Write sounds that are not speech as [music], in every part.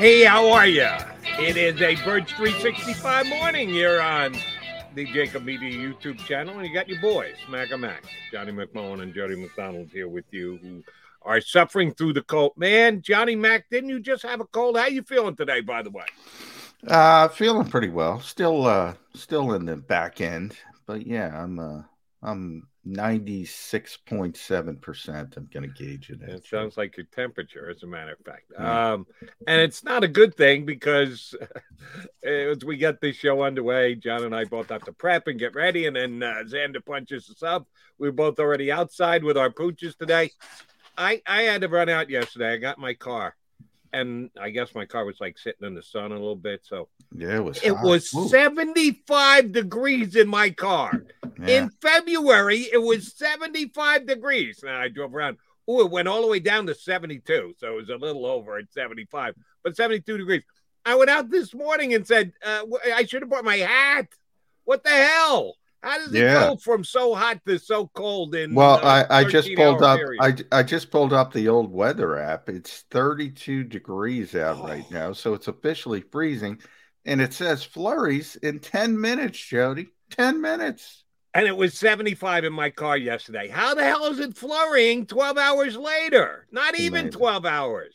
Hey, how are you? It is a Birds 365 morning here on the JAKIB Media YouTube channel, and you got your boys, Mac and Mac, Johnny McMullen and Jody McDonald here with you, who are suffering through the cold. Man, Johnny Mac, didn't you just have a cold? How you feeling today, by the way? Uh, feeling pretty well. Still, uh, still in the back end, but yeah, I'm, uh, I'm 96.7%. I'm going to gauge it. It sounds like your temperature, as a matter of fact. Um, [laughs] and it's not a good thing because [laughs] as we get this show underway, John and I both have to prep and get ready. And then uh, Xander punches us up. We are both already outside with our pooches today. I, I had to run out yesterday. I got my car and I guess my car was like sitting in the sun a little bit. So yeah, it was. It hot. was Ooh. 75 degrees in my car. Yeah. In February, it was 75 degrees. And I drove around. Oh, it went all the way down to 72. So it was a little over at 75, but 72 degrees. I went out this morning and said, uh, I should have brought my hat. What the hell? How does it yeah. go from so hot to so cold in Well, uh, I, I just pulled up I, I just pulled up the old weather app. It's 32 degrees out oh. right now, so it's officially freezing and it says flurries in 10 minutes, Jody. 10 minutes. And it was 75 in my car yesterday. How the hell is it flurrying 12 hours later? Not even Amazing. 12 hours.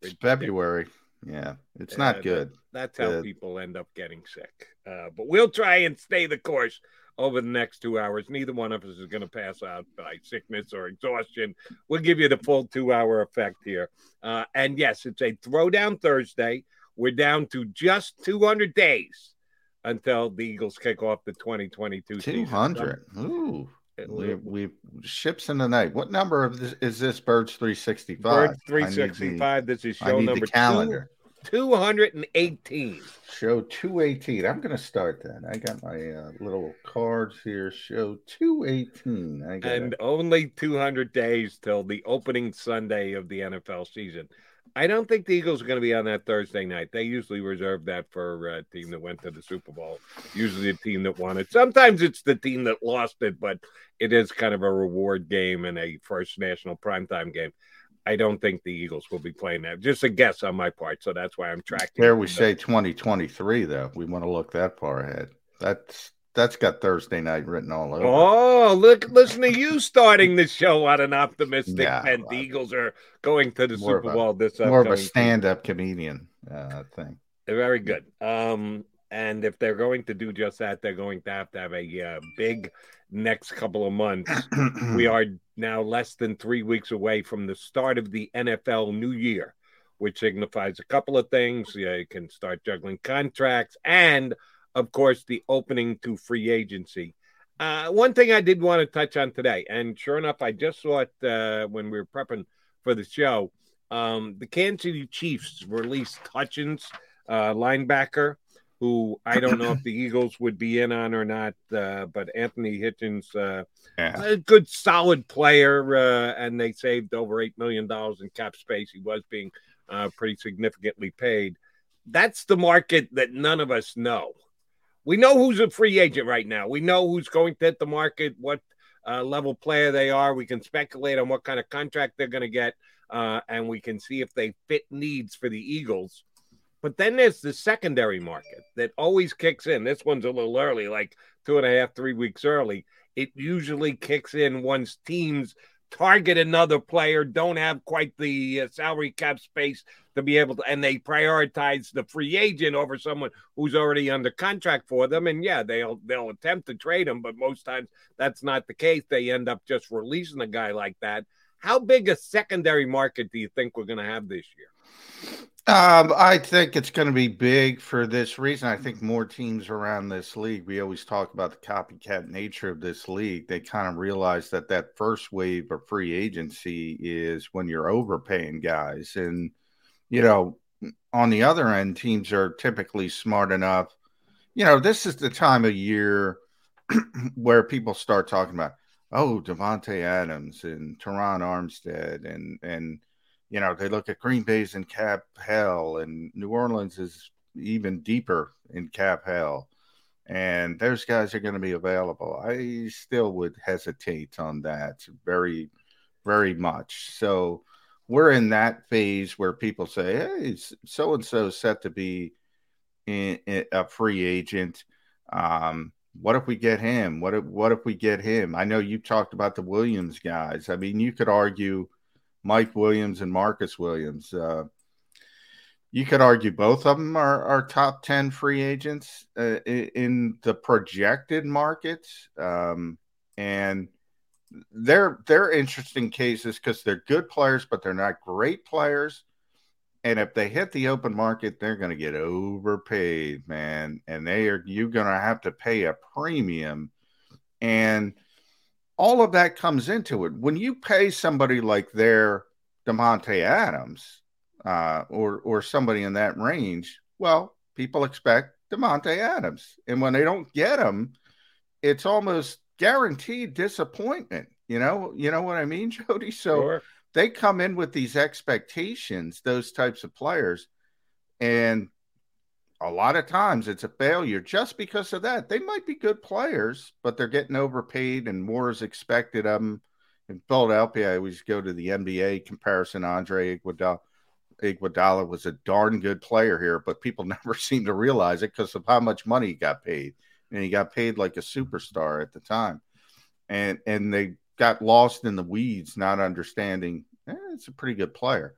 It's February. Yeah, it's not good. That, that's how people end up getting sick. Uh, but we'll try and stay the course over the next two hours. Neither one of us is going to pass out by sickness or exhaustion. We'll give you the full two hour effect here. Uh, and yes, it's a throwdown Thursday. We're down to just 200 days until the Eagles kick off the 2022 200. Season. Ooh. We, we ships in the night. What number of this is this Birds 365? Birds 365. The, this is show number calendar. 218. Show 218. I'm going to start that. I got my uh, little cards here. Show 218. I got and only 200 days till the opening Sunday of the NFL season. I don't think the Eagles are going to be on that Thursday night. They usually reserve that for a team that went to the Super Bowl, usually a team that won it. Sometimes it's the team that lost it, but it is kind of a reward game and a first national primetime game. I don't think the Eagles will be playing that. Just a guess on my part, so that's why I'm tracking. There we say 2023 though. We want to look that far ahead. That's that's got Thursday night written all over. Oh, look! Listen to you starting the show on an optimistic yeah, The Eagles are going to the Super Bowl this more of a stand-up comedian uh, thing. Very good. Um, and if they're going to do just that, they're going to have to have a uh, big next couple of months. [clears throat] we are now less than three weeks away from the start of the NFL new year, which signifies a couple of things. Yeah, you can start juggling contracts and, of course, the opening to free agency. Uh, one thing I did want to touch on today, and sure enough, I just saw it uh, when we were prepping for the show. Um, the Kansas City Chiefs released Hitchens, uh, linebacker who I don't know if the Eagles would be in on or not, uh, but Anthony Hitchens, uh, yeah. a good solid player, uh, and they saved over eight million dollars in cap space. He was being uh, pretty significantly paid. That's the market that none of us know. We know who's a free agent right now. We know who's going to hit the market, what uh, level player they are. We can speculate on what kind of contract they're going to get, uh, and we can see if they fit needs for the Eagles but then there's the secondary market that always kicks in. This one's a little early, like two and a half, three weeks early. It usually kicks in once teams target another player, don't have quite the uh, salary cap space to be able to, and they prioritize the free agent over someone who's already under contract for them. And yeah, they'll they'll attempt to trade him, but most times that's not the case. They end up just releasing a guy like that. How big a secondary market do you think we're going to have this year? Um, I think it's going to be big for this reason. I think more teams around this league. We always talk about the copycat nature of this league. They kind of realize that that first wave of free agency is when you're overpaying guys, and you know, on the other end, teams are typically smart enough. You know, this is the time of year [clears throat] where people start talking about, oh, Davante Adams and Terron Armstead and and you know, they look at Green Bay's in cap hell, and New Orleans is even deeper in cap hell. And those guys are going to be available. I still would hesitate on that very, very much. So we're in that phase where people say, hey, so and so set to be in, in a free agent. Um, what if we get him? What if what if we get him? I know you talked about the Williams guys. I mean, you could argue Mike Williams and Marcus Williams. Uh, you could argue both of them are, are top 10 free agents uh, in the projected markets. Um, and they're they're interesting cases because they're good players, but they're not great players. And if they hit the open market, they're going to get overpaid, man. And they are you're going to have to pay a premium. And – all of that comes into it. When you pay somebody like their Demonte Adams uh, or or somebody in that range, well, people expect Demonte Adams, and when they don't get him, it's almost guaranteed disappointment. You know, you know what I mean, [laughs] Jody. So sure. they come in with these expectations, those types of players, and a lot of times it's a failure just because of that. They might be good players, but they're getting overpaid and more is expected of them. In Philadelphia, I always go to the NBA comparison. Andre Iguodala, Iguodala was a darn good player here, but people [laughs] never seem to realize it because of how much money he got paid. And he got paid like a superstar at the time. And and they got lost in the weeds, not understanding eh, it's a pretty good player.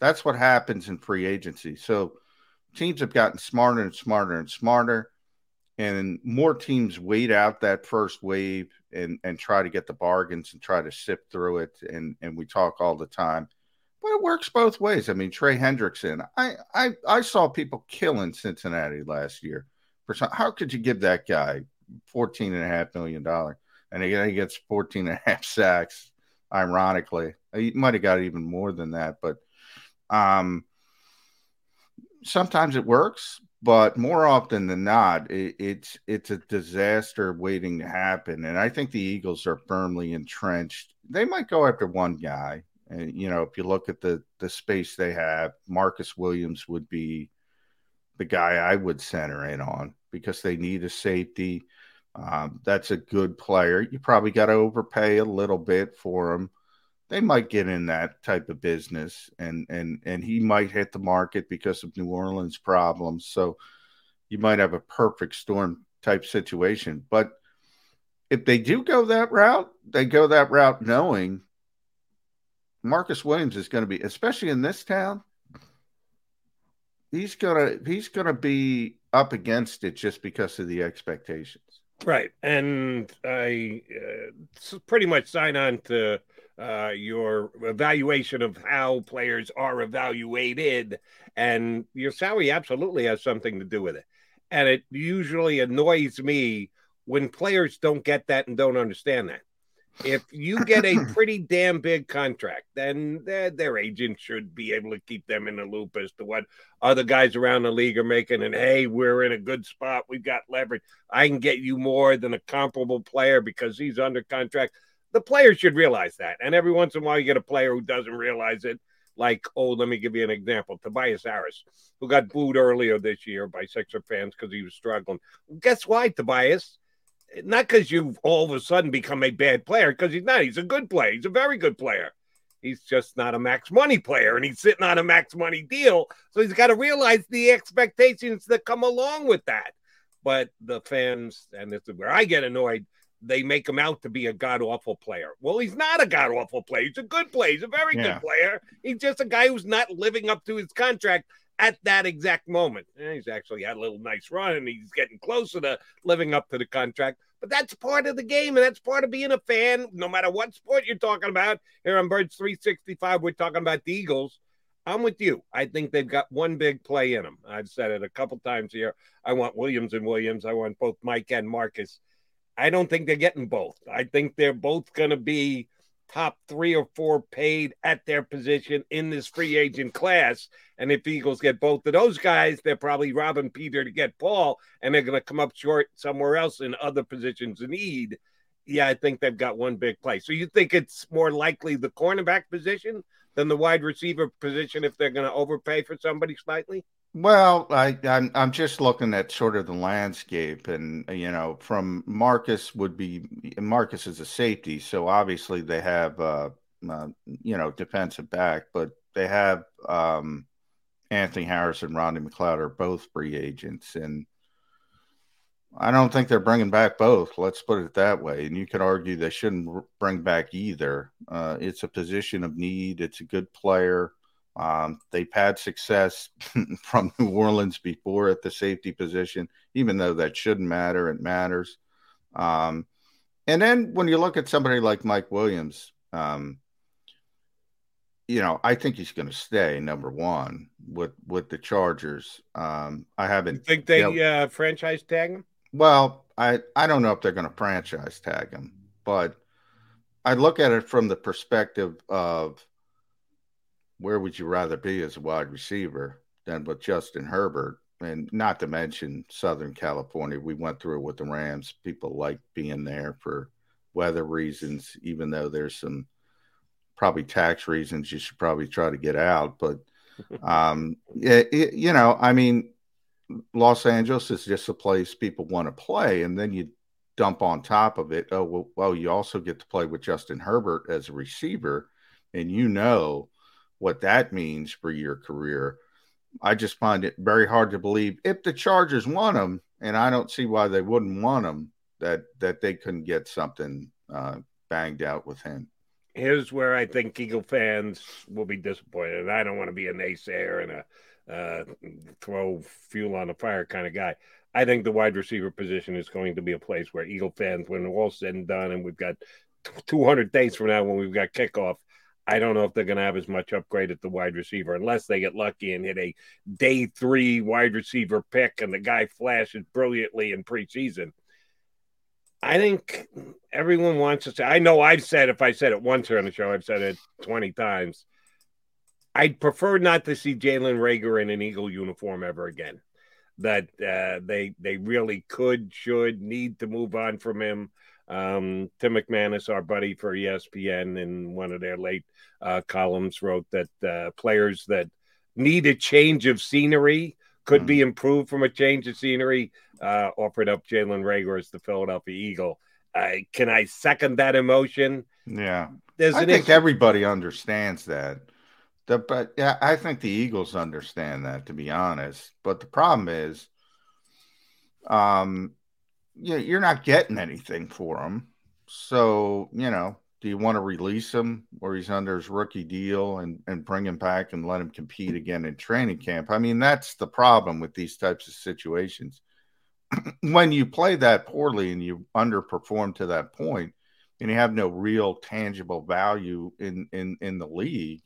That's what happens in free agency. So teams have gotten smarter and smarter and smarter, and more teams wait out that first wave and and try to get the bargains and try to sift through it. And and we talk all the time, but it works both ways. I mean, Trey Hendrickson, I I I saw people killing Cincinnati last year for some. How could you give that guy fourteen and a half million dollars? And again, he gets 14 and a half sacks. Ironically, he might have got even more than that, but um, sometimes it works, but more often than not, it, it's it's a disaster waiting to happen. And I think the Eagles are firmly entrenched. They might go after one guy. And you know, if you look at the the space they have, Marcus Williams would be the guy I would center in on because they need a safety. Um, that's a good player. You probably got to overpay a little bit for him they might get in that type of business and and and he might hit the market because of New Orleans problems. So you might have a perfect storm type situation. But if they do go that route, they go that route knowing Marcus Williams is going to be, especially in this town, he's gonna he's gonna be up against it just because of the expectations. Right, and I uh, pretty much sign on to uh, your evaluation of how players are evaluated, and your salary absolutely has something to do with it. And it usually annoys me when players don't get that and don't understand that. If you get a [clears throat] pretty damn big contract, then their, their agent should be able to keep them in the loop as to what other guys around the league are making. And hey, we're in a good spot. We've got leverage. I can get you more than a comparable player because he's under contract the players should realize that. And every once in a while, you get a player who doesn't realize it. Like, oh, let me give you an example Tobias Harris, who got booed earlier this year by Sixer fans because he was struggling. Guess why, Tobias? Not because you've all of a sudden become a bad player, because he's not. He's a good player. He's a very good player. He's just not a max money player, and he's sitting on a max money deal. So he's got to realize the expectations that come along with that. But the fans, and this is where I get annoyed, they make him out to be a god awful player. Well, he's not a god awful player. He's a good player. He's a very yeah. good player. He's just a guy who's not living up to his contract at that exact moment. And he's actually had a little nice run and he's getting closer to living up to the contract. But that's part of the game and that's part of being a fan, no matter what sport you're talking about. Here on Birds 365, we're talking about the Eagles. I'm with you. I think they've got one big play in them. I've said it a couple times here. I want Williams and Williams. I want both Mike and Marcus. I don't think they're getting both. I think they're both going to be top three or four paid at their position in this free agent class. And if Eagles get both of those guys, they're probably robbing Peter to get Paul, and they're going to come up short somewhere else in other positions of need. Yeah, I think they've got one big play. So you think it's more likely the cornerback position than the wide receiver position if they're going to overpay for somebody slightly? Well, I, I'm I'm just looking at sort of the landscape, and you know, from Marcus would be Marcus is a safety, so obviously they have uh, uh you know defensive back, but they have um, Anthony Harris and Rodney McLeod are both free agents, and I don't think they're bringing back both. Let's put it that way. And you could argue they shouldn't bring back either. Uh, it's a position of need. It's a good player. Um, they've had success [laughs] from New Orleans before at the safety position, even though that shouldn't matter. It matters. Um, and then when you look at somebody like Mike Williams, um, you know, I think he's going to stay number one with with the Chargers. Um, I haven't you think they you know, uh, franchise tag him. Well, I I don't know if they're going to franchise tag him, but I look at it from the perspective of where would you rather be as a wide receiver than with Justin Herbert? And not to mention Southern California. We went through it with the Rams. People like being there for weather reasons, even though there's some probably tax reasons you should probably try to get out. But, [laughs] um, it, it, you know, I mean, Los Angeles is just a place people want to play. And then you dump on top of it, oh, well, well you also get to play with Justin Herbert as a receiver. And you know, what that means for your career. I just find it very hard to believe if the Chargers want him, and I don't see why they wouldn't want him, that that they couldn't get something uh, banged out with him. Here's where I think Eagle fans will be disappointed. I don't want to be a naysayer and a uh, throw fuel on the fire kind of guy. I think the wide receiver position is going to be a place where Eagle fans, when all said and done, and we've got 200 days from now when we've got kickoff, I don't know if they're going to have as much upgrade at the wide receiver unless they get lucky and hit a day three wide receiver pick and the guy flashes brilliantly in preseason. I think everyone wants to say, I know I've said, if I said it once here on the show, I've said it 20 times. I'd prefer not to see Jalen Reagor in an Eagle uniform ever again. That uh, they they really could, should, need to move on from him. Um, Tim McManus, our buddy for ESPN, in one of their late uh, columns, wrote that uh, players that need a change of scenery could mm. be improved from a change of scenery. Uh, offered up Jalen Reagor as the Philadelphia Eagle. can I second that emotion? Yeah, There's I think issue. everybody understands that. The, but yeah, I think the Eagles understand that, to be honest. But the problem is, um, you're not getting anything for him. So, you know, do you want to release him where he's under his rookie deal and, and bring him back and let him compete again in training camp? I mean, that's the problem with these types of situations. [clears throat] when you play that poorly and you underperform to that point and you have no real tangible value in, in, in the league,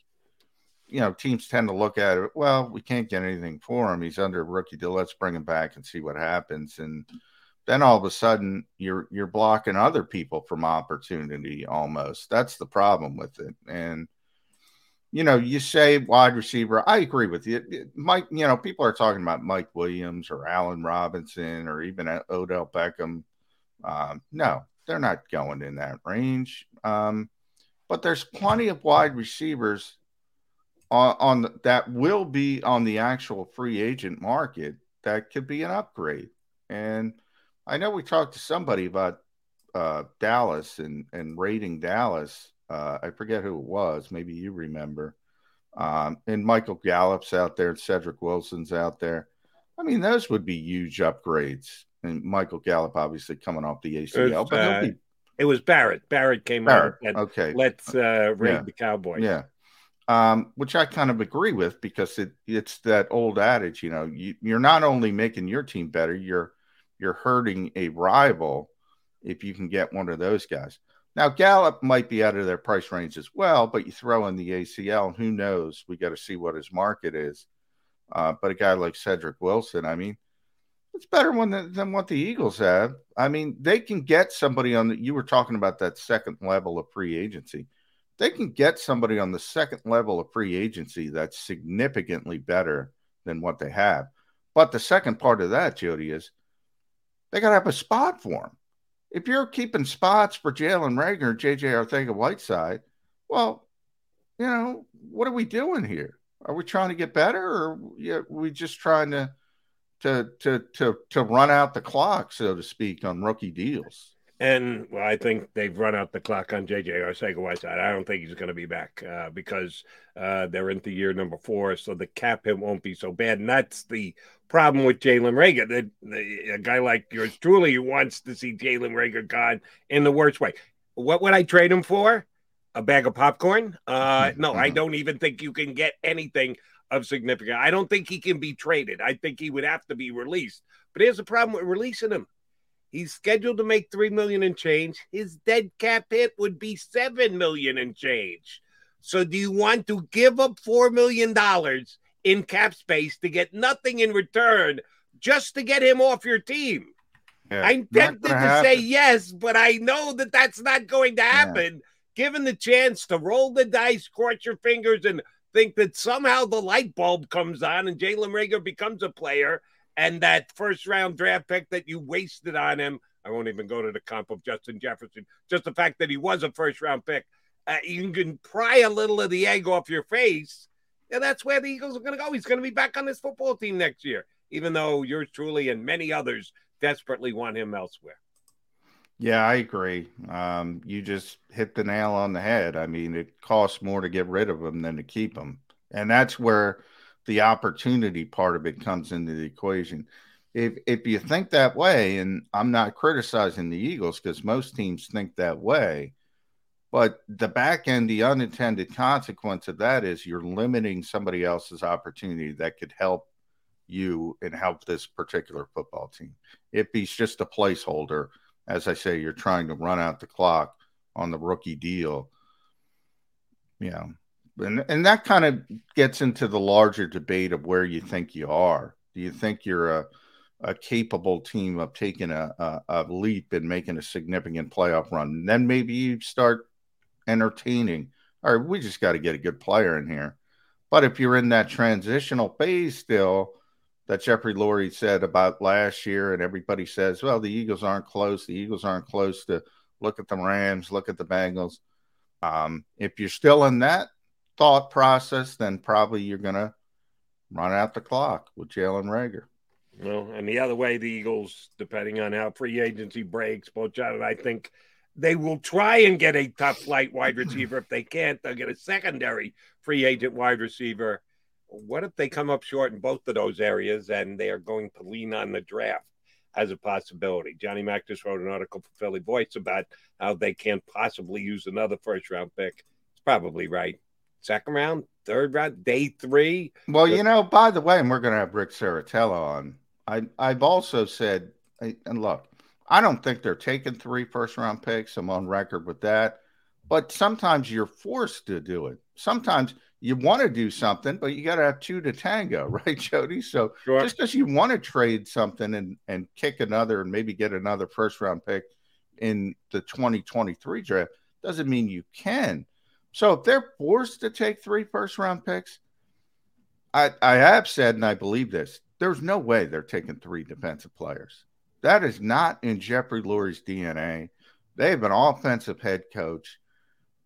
you know, teams tend to look at it, well, we can't get anything for him. He's under rookie deal. Let's bring him back and see what happens. And, then all of a sudden you're you're blocking other people from opportunity almost. That's the problem with it. And you know you say wide receiver i agree with you. Mike you know people are talking about mike williams or allen robinson or even odell beckham. Um, no they're not going in that range. Um, but there's plenty of wide receivers on, on the, that will be on the actual free agent market that could be an upgrade. And I know we talked to somebody about uh, Dallas and and rating Dallas. Uh, I forget who it was. Maybe you remember. Um, and Michael Gallup's out there, and Cedric Wilson's out there. I mean, those would be huge upgrades. And Michael Gallup, obviously, coming off the ACL, but he'll be It was Barrett. Barrett came Barrett. out and okay. let's uh, raid Yeah. the Cowboys. Yeah. Um, which I kind of agree with because it it's that old adage, you know, you, you're not only making your team better, you're you're hurting a rival if you can get one of those guys. Now Gallup might be out of their price range as well, but you throw in the ACL, who knows? We got to see what his market is. Uh, but a guy like Cedric Wilson, I mean, it's better one than, than what the Eagles have. I mean, they can get somebody on the. You were talking about that second level of free agency. They can get somebody on the second level of free agency that's significantly better than what they have. But the second part of that, Jody, is they got to have a spot for him. If you're keeping spots for Jalen Reagor JJ Arcega Whiteside, well, you know, what are we doing here? Are we trying to get better or are we just trying to to to to to run out the clock, so to speak, on rookie deals? And well, I think they've run out the clock on JJ Arcega Whiteside. I don't think he's going to be back uh, because uh, they're into year number four, so the cap hit won't be so bad. And that's the problem with Jalen Reagor. The, the, a guy like yours truly who wants to see Jalen Reagor gone in the worst way. What would I trade him for? A bag of popcorn? Uh, [laughs] no, I don't even think you can get anything of significance. I don't think he can be traded. I think he would have to be released. But here's the problem with releasing him. He's scheduled to make three million and change. His dead cap hit would be seven million and change. So, do you want to give up four million dollars in cap space to get nothing in return just to get him off your team? Yeah, I'm tempted to happen. say yes, but I know that that's not going to happen. Given the chance to roll the dice, cross your fingers, and think that somehow the light bulb comes on and Jalen Reagor becomes a player, and that first round draft pick that you wasted on him. I won't even go to the comp of Justin Jefferson. Just the fact that he was a first round pick, uh, you can pry a little of the egg off your face. And that's where the Eagles are going to go. He's going to be back on this football team next year, even though yours truly and many others desperately want him elsewhere. Yeah, I agree. Um, you just hit the nail on the head. I mean, it costs more to get rid of them than to keep them. And that's where the opportunity part of it comes into the equation. If if you think that way, and I'm not criticizing the Eagles because most teams think that way, but the back end, the unintended consequence of that is you're limiting somebody else's opportunity that could help you and help this particular football team. If he's just a placeholder, as I say, you're trying to run out the clock on the rookie deal. Yeah. And, and that kind of gets into the larger debate of where you think you are. Do you think you're a, a capable team of taking a, a, a leap and making a significant playoff run? And then maybe you start entertaining, all right, we just got to get a good player in here. But if you're in that transitional phase still, that Jeffrey Lurie said about last year, and everybody says, well, the Eagles aren't close. The Eagles aren't close to look at the Rams, look at the Bengals. Um, if you're still in that thought process, then probably you're going to run out the clock with Jalen Reagor. Well, and the other way, the Eagles, depending on how free agency breaks, both John and I think they will try and get a top flight wide receiver. If they can't, they'll get a secondary free agent wide receiver. What if they come up short in both of those areas and they are going to lean on the draft as a possibility? Johnny Mac just wrote an article for Philly Voice about how they can't possibly use another first round pick. It's probably right. Second round, third round, day three. Well, you know, by the way, and we're going to have Rick Serritella on. I, I've also said, and look, I don't think they're taking three first round picks. I'm on record with that. But sometimes you're forced to do it. Sometimes you want to do something, but you got to have two to tango, [laughs] right, Jody? So Sure. just because you want to trade something and, and kick another and maybe get another first round pick in the 2023 draft doesn't mean you can. So if they're forced to take three first round picks, I, I have said, and I believe this, there's no way they're taking three defensive players. That is not in Jeffrey Lurie's DNA. They have an offensive head coach.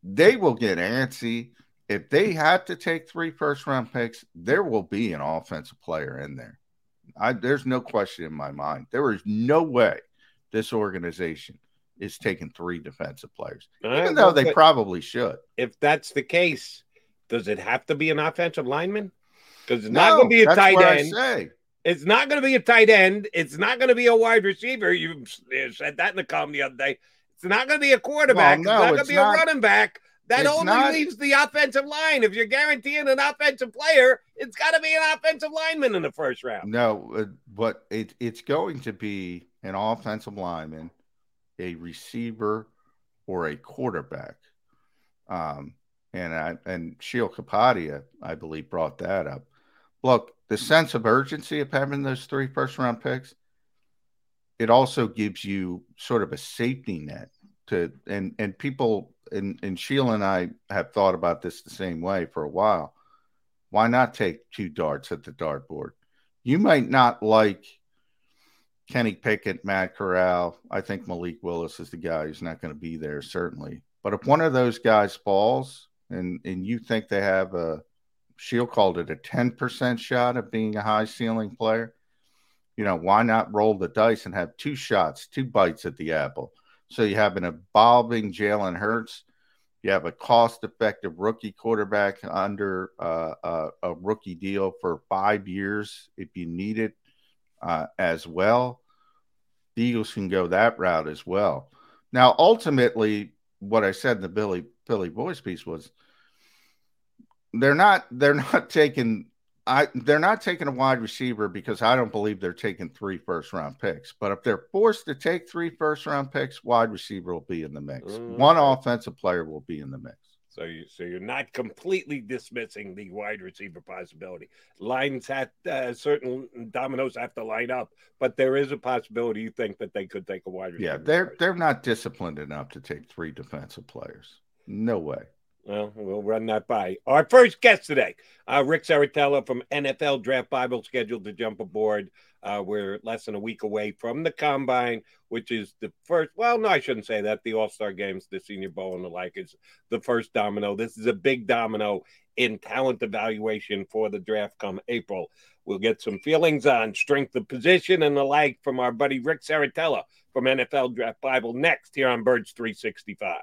They will get antsy. If they have to take three first round picks, there will be an offensive player in there. I, there's no question in my mind. There is no way this organization is taking three defensive players, All right, even though they probably should. if that's the case, does it have to be an offensive lineman? Because it's No, not going to be a that's tight what I end. say. It's not going to be a tight end. It's not going to be a wide receiver. You said that in the column the other day. It's not going to be a quarterback. Well, no, it's not going to be not, a running back. That only not, leaves the offensive line. If you're guaranteeing an offensive player, it's got to be an offensive lineman in the first round. No, uh, but it, it's going to be an offensive lineman, a receiver, or a quarterback. Um, and I and Sheil Kapadia, I believe, brought that up. Look, the sense of urgency of having those three first round picks, it also gives you sort of a safety net to and and people and, and Sheila and I have thought about this the same way for a while. Why not take two darts at the dartboard? You might not like Kenny Pickett, Matt Corral. I think Malik Willis is the guy who's not going to be there, certainly. But if one of those guys falls and, and you think they have a, Sheil called it a 10% shot of being a high ceiling player, you know, why not roll the dice and have two shots, two bites at the apple? So you have an evolving Jalen Hurts. You have a cost-effective rookie quarterback under uh, a, a, rookie deal for five years if you need it uh, as well. The Eagles can go that route as well. Now, ultimately, what I said in the Philly Philly Voice piece was they're not they're [laughs] not taking I they're not taking a wide receiver because I don't believe they're taking three first round picks. But if they're forced to take three first round picks, wide receiver will be in the mix. Mm-hmm. One offensive player will be in the mix. So you so you're not completely dismissing the wide receiver possibility. Lines have uh, certain dominoes have to line up, but there is a possibility you think that they could take a wide receiver. Yeah, they're they're not disciplined enough to take three defensive players. No way. Well, we'll run that by. Our first guest today, uh, Rick Serritella from NFL Draft Bible, scheduled to jump aboard. Uh, we're less than a week away from the combine, which is the first. Well, no, I shouldn't say that. The All Star games, the Senior Bowl, and the like is the first domino. This is a big domino in talent evaluation for the draft come April. We'll get some feelings on strength of position and the like from our buddy Rick Serritella from NFL Draft Bible next here on Birds 365.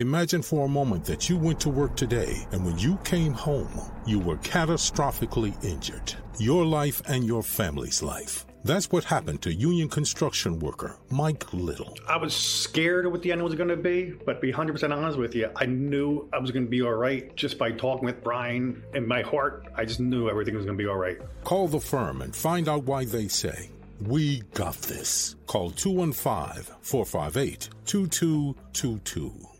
Imagine for a moment that you went to work today and when you came home, you were catastrophically injured. Your life and your family's life. That's what happened to union construction worker Mike Little. I was scared of what the end was going to be, but to be 100% honest with you, I knew I was going to be all right just by talking with Brian. In my heart, I just knew everything was going to be all right. Call the firm and find out why they say, We got this. Call 215 458 2222.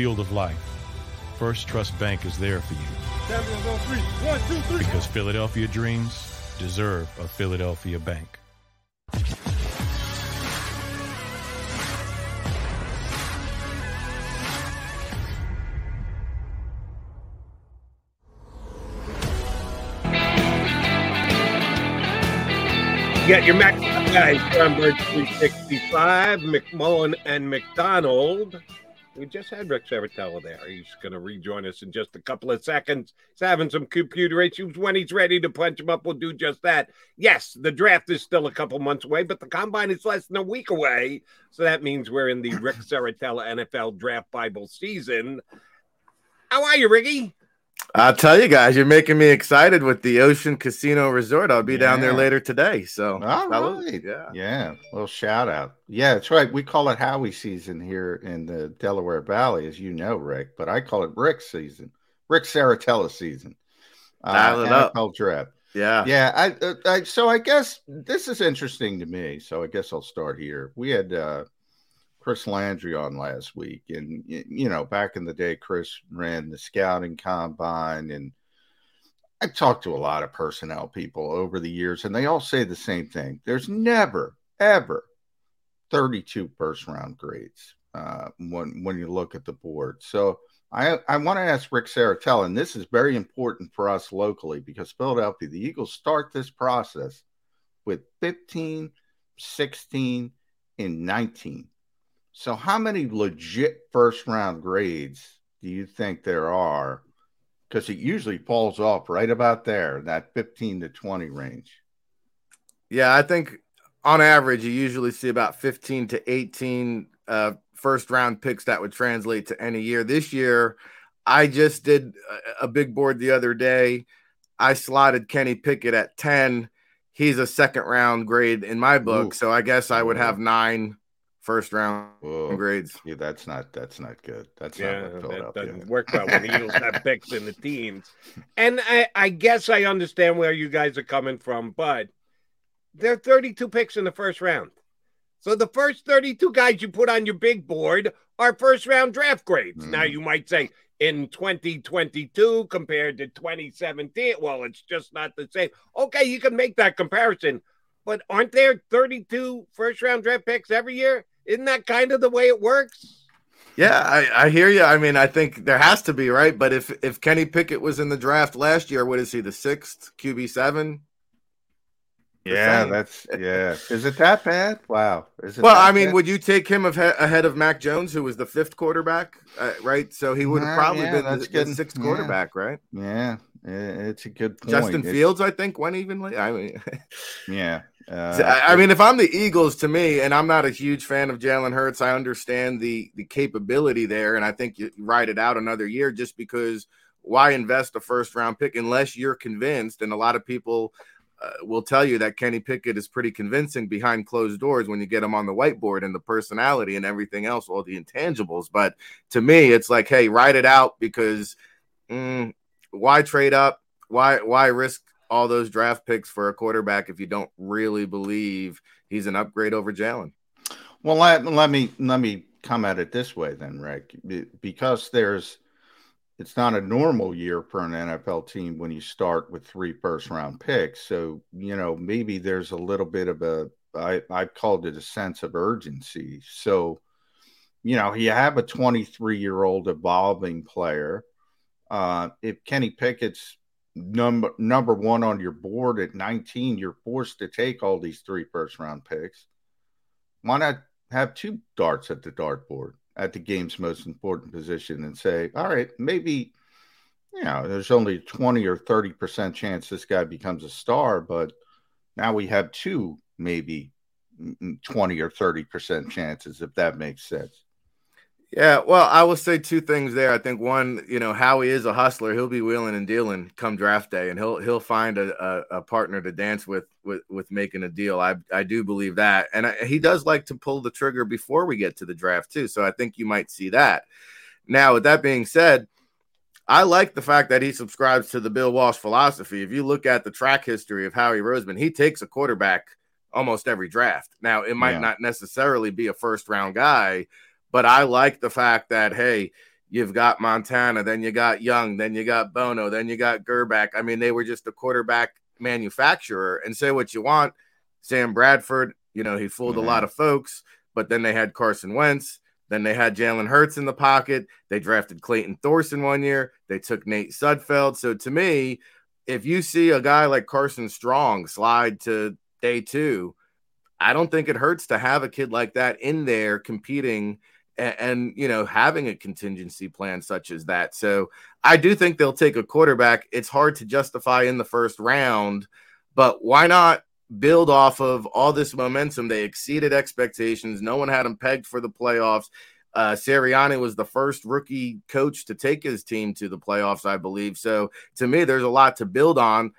field of life, First Trust Bank is there for you. One, two, three. Because Philadelphia dreams deserve a Philadelphia bank. got your Mac guys, Bird 365, McMullen and McDonald. We just had Rick Serritella there. He's going to rejoin us in just a couple of seconds. He's having some computer issues. When he's ready to punch him up, we'll do just that. Yes, the draft is still a couple months away, but the combine is less than a week away. So that means we're in the Rick [laughs] Serritella NFL Draft Bible season. How are you, Ricky? I'll tell you guys, you're making me excited with the Ocean Casino Resort. I'll be yeah. down there later today. So, all right. yeah, yeah. little shout out. Yeah, that's right. We call it Howie season here in the Delaware Valley, as you know, Rick. But I call it Rick season, Rick Serritella season. Uh, Dial it up. NFL draft. Yeah, yeah. I, uh, I, so I guess this is interesting to me. So I guess I'll start here. We had uh, Chris Landry on last week, and you know, back in the day, Chris ran the scouting combine, and I talked to a lot of personnel people over the years, and they all say the same thing: there's never, ever 32 first round grades uh, when when you look at the board. So I I want to ask Rick Serritella, and this is very important for us locally because Philadelphia, the Eagles start this process with 15, 16, and 19 so, how many legit first round grades do you think there are? Because it usually falls off right about there, that 15 to 20 range. Yeah, I think on average, you usually see about 15 to 18 uh, first round picks that would translate to any year. This year, I just did a big board the other day. I slotted Kenny Pickett at 10. He's a second round grade in my book. Ooh. So I guess I would have nine first round Whoa. grades. Yeah, that's not that's not good. That's yeah, not that doesn't work well when the Eagles have [laughs] picks in the teens. And I, I guess I understand where you guys are coming from, but there are 32 picks in the first round. So the first 32 guys you put on your big board are first round draft grades. Mm. Now you might say in 2022 compared to 2017, well, it's just not the same. Okay, you can make that comparison, but aren't there 32 first round draft picks every year? Isn't that kind of the way it works? Yeah, I, I hear you. I mean, I think there has to be, right? But if if Kenny Pickett was in the draft last year, what is he, the sixth QB seven? Yeah, that's yeah. Is it that bad? Wow. Is it well, I mean, bad? would you take him ahead of Mac Jones, who was the fifth quarterback, uh, right? So he would have probably yeah, been the, the, sixth yeah. quarterback, right? Yeah, it's a good point. Justin it's... Fields, I think, went evenly. I mean, [laughs] yeah. Uh, I mean, if I'm the Eagles, to me, and I'm not a huge fan of Jalen Hurts, I understand the the capability there, and I think you ride it out another year just because why invest a first round pick unless you're convinced? And a lot of people uh, will tell you that Kenny Pickett is pretty convincing behind closed doors when you get him on the whiteboard and the personality and everything else, all the intangibles. But to me, it's like, hey, ride it out because mm, why trade up? Why why risk all those draft picks for a quarterback if you don't really believe he's an upgrade over Jalen? Well, let, let me let me come at it this way then, Rick, because there's it's not a normal year for an NFL team when you start with three first round picks. So, you know, maybe there's a little bit of a I I've called it a sense of urgency. So, you know, you have a 23 year old evolving player. Uh, if Kenny Pickett's number number one on your board at 19, you're forced to take all these three first round picks. Why not have two darts at the dartboard at the game's most important position and say, all right, maybe you know, there's only 20 or 30 percent chance this guy becomes a star, but now we have two maybe 20 or 30 percent chances, if that makes sense. Yeah, well, I will say two things there. I think one, you know, Howie is a hustler. He'll be wheeling and dealing come draft day, and he'll he'll find a, a, a partner to dance with with with making a deal. I I do believe that, and I, he does like to pull the trigger before we get to the draft too. So I think you might see that. Now, with that being said, I like the fact that he subscribes to the Bill Walsh philosophy. If you look at the track history of Howie Roseman, he takes a quarterback almost every draft. Now, it might yeah. not necessarily be a first round guy but I like the fact that, hey, you've got Montana, then you got Young, then you got Bono, then you got Grbac. I mean, they were just a quarterback manufacturer. And say what you want, Sam Bradford, you know, he fooled mm-hmm. a lot of folks, but then they had Carson Wentz. Then they had Jalen Hurts in the pocket. They drafted Clayton Thorson one year. They took Nate Sudfeld. So to me, if you see a guy like Carson Strong slide to day two. I don't think it hurts to have a kid like that in there competing and, and, you know having a contingency plan such as that. So I do think they'll take a quarterback. It's hard to justify in the first round, but why not build off of all this momentum? They exceeded expectations. No one had them pegged for the playoffs. Uh, Sirianni was the first rookie coach to take his team to the playoffs, I believe. So to me, there's a lot to build on.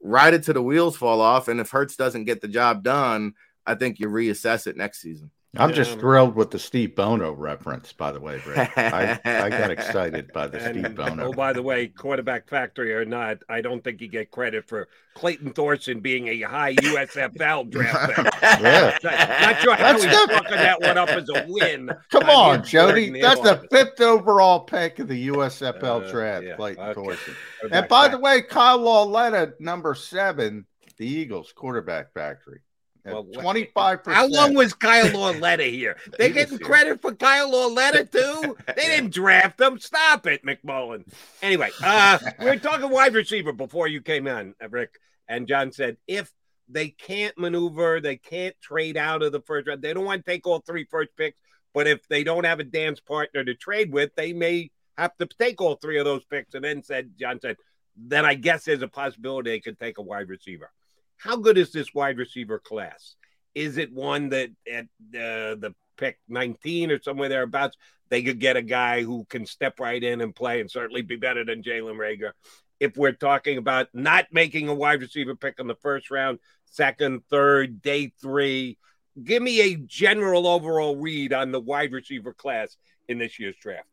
Ride it to the wheels fall off, and if Hurts doesn't get the job done, I think you reassess it next season. I'm just thrilled with the Steve Bono reference, by the way, Rick. I, I got [laughs] excited by the and, Steve Bono. Oh, by the way, quarterback factory or not, I don't think you get credit for Clayton Thorson being a high USFL [laughs] draft pick. yeah. Not, sure how That's he's the... fucking that one up as a win. Come on, Jody. That's the fifth overall pick of the USFL uh, draft, yeah. Clayton okay. Thorson. And by the way, Kyle Lauletta, number seven, the Eagles quarterback factory. Well, 25%. How long was Kyle Lauletta here? [laughs] They getting credit for Kyle Lauletta too? [laughs] They didn't draft him. Stop it, McMullen. Anyway, uh, we were talking wide receiver before you came in, Rick. And John said if they can't maneuver, they can't trade out of the first round. They don't want to take all three first picks, but if they don't have a dance partner to trade with, they may have to take all three of those picks. And then said John said, then I guess there's a possibility they could take a wide receiver. How good is this wide receiver class? Is it one that at uh, the pick 19 or somewhere thereabouts, they could get a guy who can step right in and play and certainly be better than Jalen Reagor? If we're talking about not making a wide receiver pick in the first round, second, third, day three, give me a general overall read on the wide receiver class in this year's draft.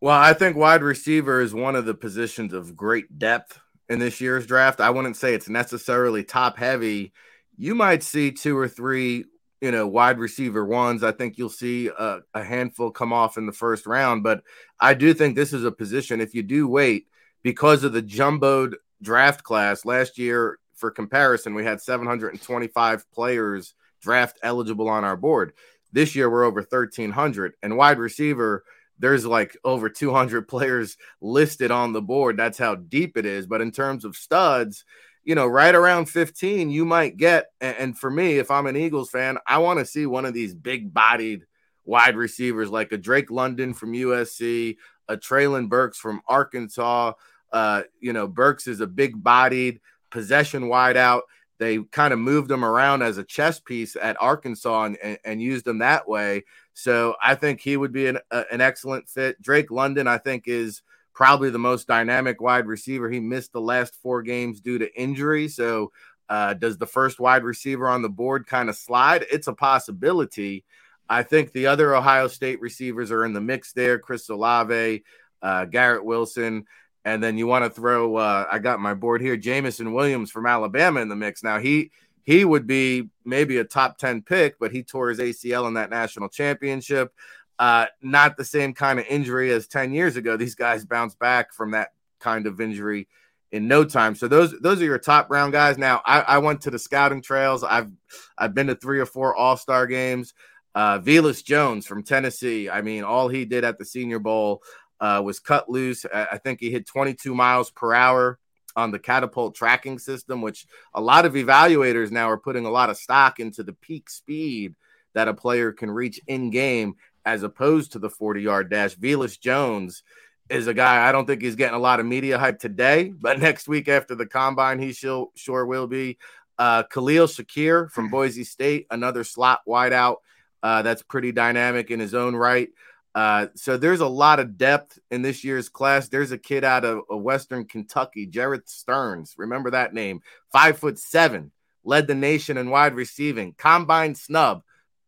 Well, I think wide receiver is one of the positions of great depth in this year's draft. I wouldn't say it's necessarily top heavy. You might see two or three, you know, wide receiver ones. I think you'll see a, a handful come off in the first round, but I do think this is a position. If you do wait because of the jumboed draft class last year, for comparison, we had 725 players draft eligible on our board. This year, we're over 1,300, and wide receiver there's like over 200 [laughs] players listed on the board. That's how deep it is. But in terms of studs, you know, right around 15, you might get. And for me, if I'm an Eagles fan, I want to see one of these big bodied wide receivers like a Drake London from USC, a Treylon Burks from Arkansas. Uh, you know, Burks is a big bodied possession wide out. They kind of moved him around as a chess piece at Arkansas and, and, and used him that way. So I think he would be an, an excellent fit. Drake London, I think, is probably the most dynamic wide receiver. He missed the last four games due to injury. So uh, does the first wide receiver on the board kind of slide? It's a possibility. I think the other Ohio State receivers are in the mix there. Chris Olave, uh, Garrett Wilson. And then you want to throw, uh, I got my board here, Jameson Williams from Alabama in the mix. Now, he he would be maybe a top 10 pick, but he tore his ACL in that national championship. Uh, not the same kind of injury as 10 years ago. These guys bounce back from that kind of injury in no time. So those those are your top round guys. Now I, I went to the scouting trails. I've I've been to three or four All Star games. Uh, Velus Jones from Tennessee. I mean, all he did at the Senior Bowl uh, was cut loose. I think he hit 22 miles per hour on the catapult tracking system, which a lot of evaluators now are putting a lot of stock into the peak speed that a player can reach in game as opposed to the 40 yard dash. Velus Jones is a guy I don't think he's getting a lot of media hype today, but [laughs] next week after the combine, he sure, sure will be. Uh, Khalil Shakir from Boise State, another slot wideout uh, that's pretty dynamic in his own right. Uh, so there's a lot of depth in this year's class. There's a kid out of, of Western Kentucky, Jerreth Sterns. Remember that name? Five foot seven, led the nation in wide receiving, combine snub,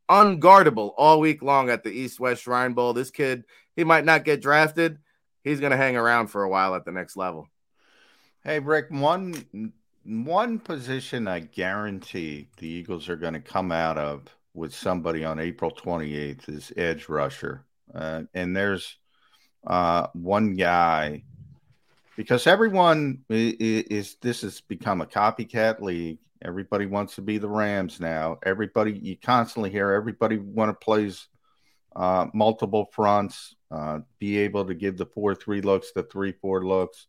unguardable all week long at the East West Shrine Bowl. This kid, he might not get drafted. He's going to hang around for a while at the next level. Hey, Rick, one one position I guarantee the Eagles are going to come out of with somebody on April 28th is edge rusher. Uh, and there's uh, one guy because everyone is, is, this has become a copycat league. Everybody wants to be the Rams now. Everybody you constantly hear everybody want to plays uh, multiple fronts, uh, be able to give the four three looks, the three four looks.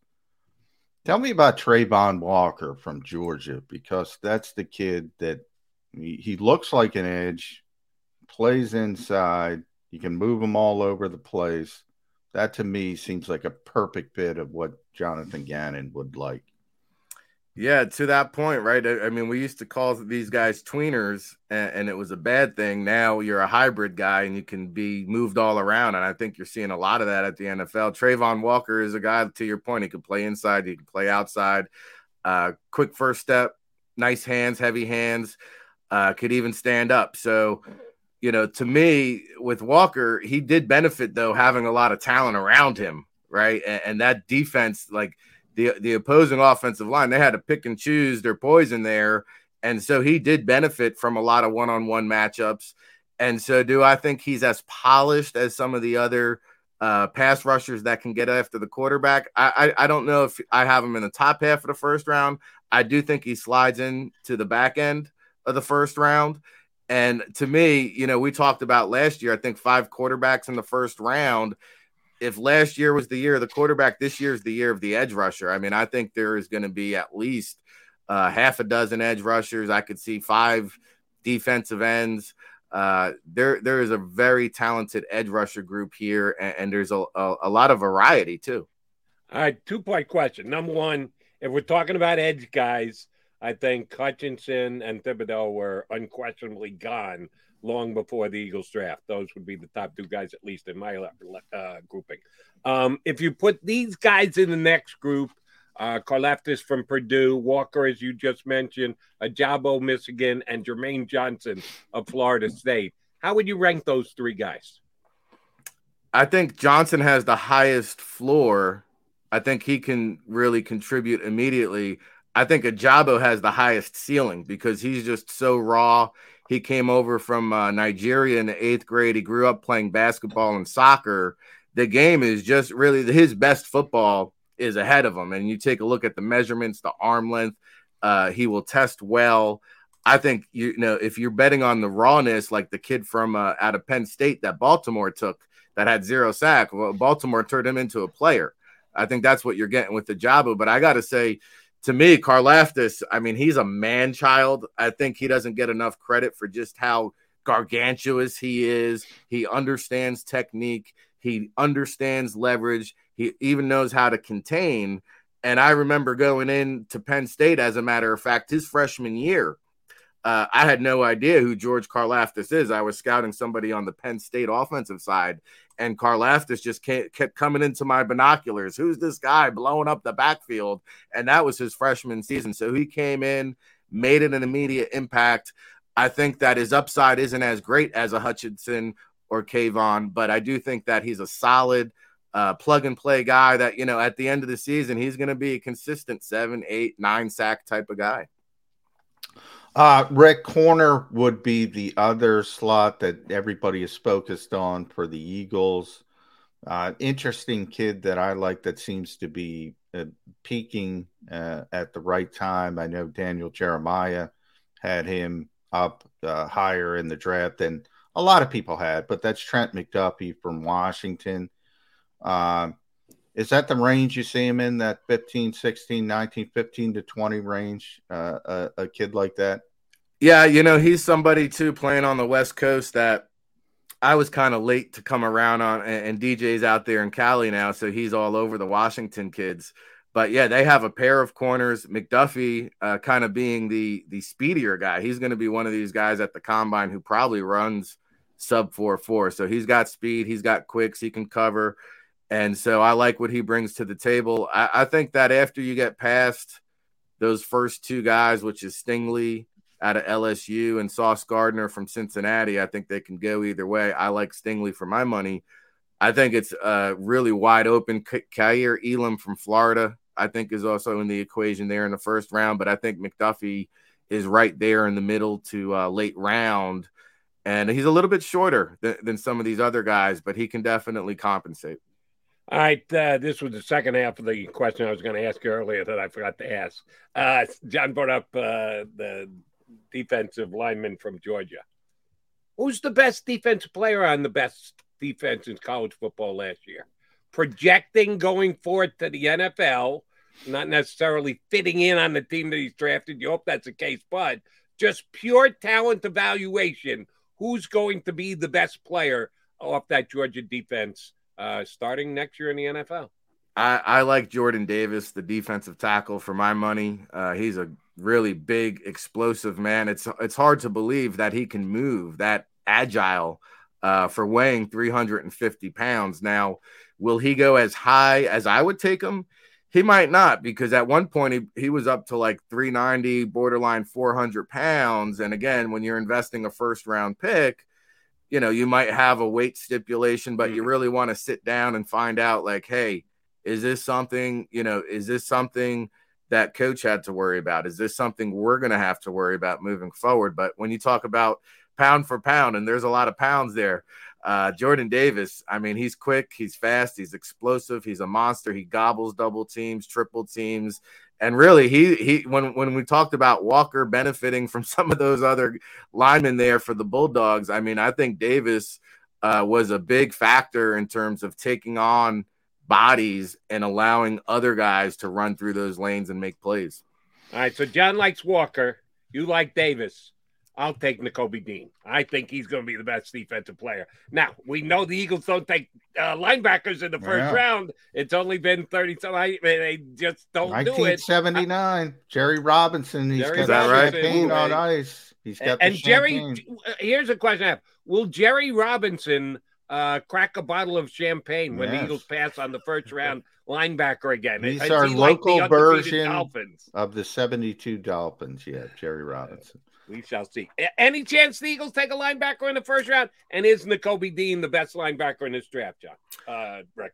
Tell me about Travon Walker from Georgia because that's the kid that he, he looks like an edge, plays inside. You can move them all over the place. That to me seems like a perfect fit of what Jonathan Gannon would like. Yeah, to that point, right? I, mean, we used to call these guys tweeners, and, and, it was a bad thing. Now you're a hybrid guy, and you can be moved all around. And I think you're seeing a lot of that at the NFL. Travon Walker is a guy, to your point, he can play inside, he can play outside. Uh, quick first step, nice hands, heavy hands, uh, could even stand up. So, you know, to me, with Walker, he did benefit though having a lot of talent around him, right? and, and that defense, like the the opposing offensive line, they had to pick and choose their poison there. And so he did benefit from a lot of one-on-one matchups. And so do I think he's as polished as some of the other uh, pass rushers that can get after the quarterback? I, I, I don't know if I have him in the top half of the first round. I do think he slides in to the back end of the first round. And to me, you know, we talked about last year, I think five quarterbacks in the first round if last year was the year of the quarterback, this year is the year of the edge rusher. I mean, I think there is going to be at least uh, half a dozen edge rushers. I could see five defensive ends. Uh, there, there is a very talented edge rusher group here, and, and there's a, a, a, lot of variety too. All right, two point question. Number one, if we're talking about edge guys, I think Hutchinson and Thibodeaux were unquestionably gone long before the Eagles draft. Those would be the top two guys, at least in my uh, grouping. Um, if you put these guys in the next group, uh, Karlaftis from Purdue, Walker, as you just mentioned, Ojabo, Michigan, and Jermaine Johnson of Florida State. How would you rank those three guys? I think Johnson has the highest floor. I think he can really contribute immediately. I think Ojabo has the highest ceiling because he's just so raw. He came over from uh, Nigeria in the eighth grade. He grew up playing basketball and soccer. The game is just really his best football is ahead of him. And you take a look at the measurements, the arm length, uh, he will test well. I think you know if you're betting on the rawness, like the kid from uh, out of Penn State that Baltimore took that had zero sack, well, Baltimore turned him into a player. I think that's what you're getting with Ojabo. But I got to say, to me, Karlaftis, I mean, he's a man child. I think he doesn't get enough credit for just how gargantuous he is. He understands technique, he understands leverage, he even knows how to contain. And I remember going into Penn State, as a matter of fact, his freshman year. Uh, I had no idea who George Karlaftis is. I was scouting somebody on the Penn State offensive side, and Karlaftis just kept coming into my binoculars. Who's this guy blowing up the backfield? And that was his freshman season. So he came in, made it an immediate impact. I think that his upside isn't as great as a Hutchinson or Kayvon, but I do think that he's a solid uh, plug and play guy that, you know, at the end of the season, he's going to be a consistent seven, eight, nine sack type of guy. Uh, Rick Corner would be the other slot that everybody is focused on for the Eagles. Uh, interesting kid that I like that seems to be uh, peaking uh, at the right time. I know Daniel Jeremiah had him up uh, higher in the draft than a lot of people had, but that's Trent McDuffie from Washington. Uh, is that the range you see him in that 15, 16, 19, 15 to 20 range? Uh, a, a kid like that? Yeah, you know, he's somebody too playing on the West Coast that I was kind of late to come around on, and, DJ's out there in Cali now, so he's all over the Washington kids. But yeah, they have a pair of corners. McDuffie, uh, kind of being the the speedier guy. He's going to be one of these guys at the combine who probably runs sub four four. So he's got speed, he's got quicks, he can cover, and so I like what he brings to the table. I, I think that after you get past those first two guys, which is Stingley out of LSU and Sauce Gardner from Cincinnati. I think they can go either way. I like Stingley for my money. I think it's uh, really wide open. Kaiir Elam from Florida, I think, is also in the equation there in the first round. But I think McDuffie is right there in the middle to uh, late round. And he's a little bit shorter than, than some of these other guys, but he can definitely compensate. All right, uh, this was the second half of the question I was going to ask you earlier that I forgot to ask. Uh, John brought up uh, the defensive lineman from Georgia. Who's the best defensive player on the best defense in college football last year? Projecting going forward to the NFL, not necessarily fitting in on the team that he's drafted. You hope that's the case, but just pure talent evaluation. Who's going to be the best player off that Georgia defense uh, starting next year in the NFL? I, I, like Jordan Davis, the defensive tackle, for my money. Uh, he's a really big, explosive man. It's it's hard to believe that he can move that agile uh, for weighing 350 pounds. Now, will he go as high as I would take him? He might not because at one point he, he was up to like 390, borderline 400 pounds. And again, when you're investing a first round pick, you know, you might have a weight stipulation, but you mm-hmm. really want to sit down and find out, like, hey, is this something, you know, is this something that coach had to worry about? Is this something we're going to have to worry about moving forward? But when you talk about pound for pound, and there's a lot of pounds there, uh, Jordan Davis, I mean, he's quick, he's fast, he's explosive, he's a monster. He gobbles double teams, triple teams. And really, he he when when we talked about Walker benefiting from [laughs] some of those other linemen there for the Bulldogs, I mean, I think Davis uh, was a big factor in terms of taking on bodies and allowing other guys to run through those lanes and make plays. All right, so John likes Walker. You like Davis. I'll take Nakobe Dean. I think he's going to be the best defensive player. Now, we know the Eagles don't take uh, linebackers in the first yeah. round. It's only been 30 so I, they just don't do it. 1979. Jerry Robinson. He's Jerry got right? champagne on ice. He's got and, Jerry, uh, here's a question I have Will Jerry Robinson uh, crack a bottle of champagne when yes. the Eagles pass on the first [laughs] round linebacker again? He's Is our local like version Dolphins? of the 72 Dolphins. Yeah, Jerry Robinson. We shall see. Any chance the Eagles take a linebacker in the first round? And is Nakobe Dean the best linebacker in this draft, John? Uh, Rick.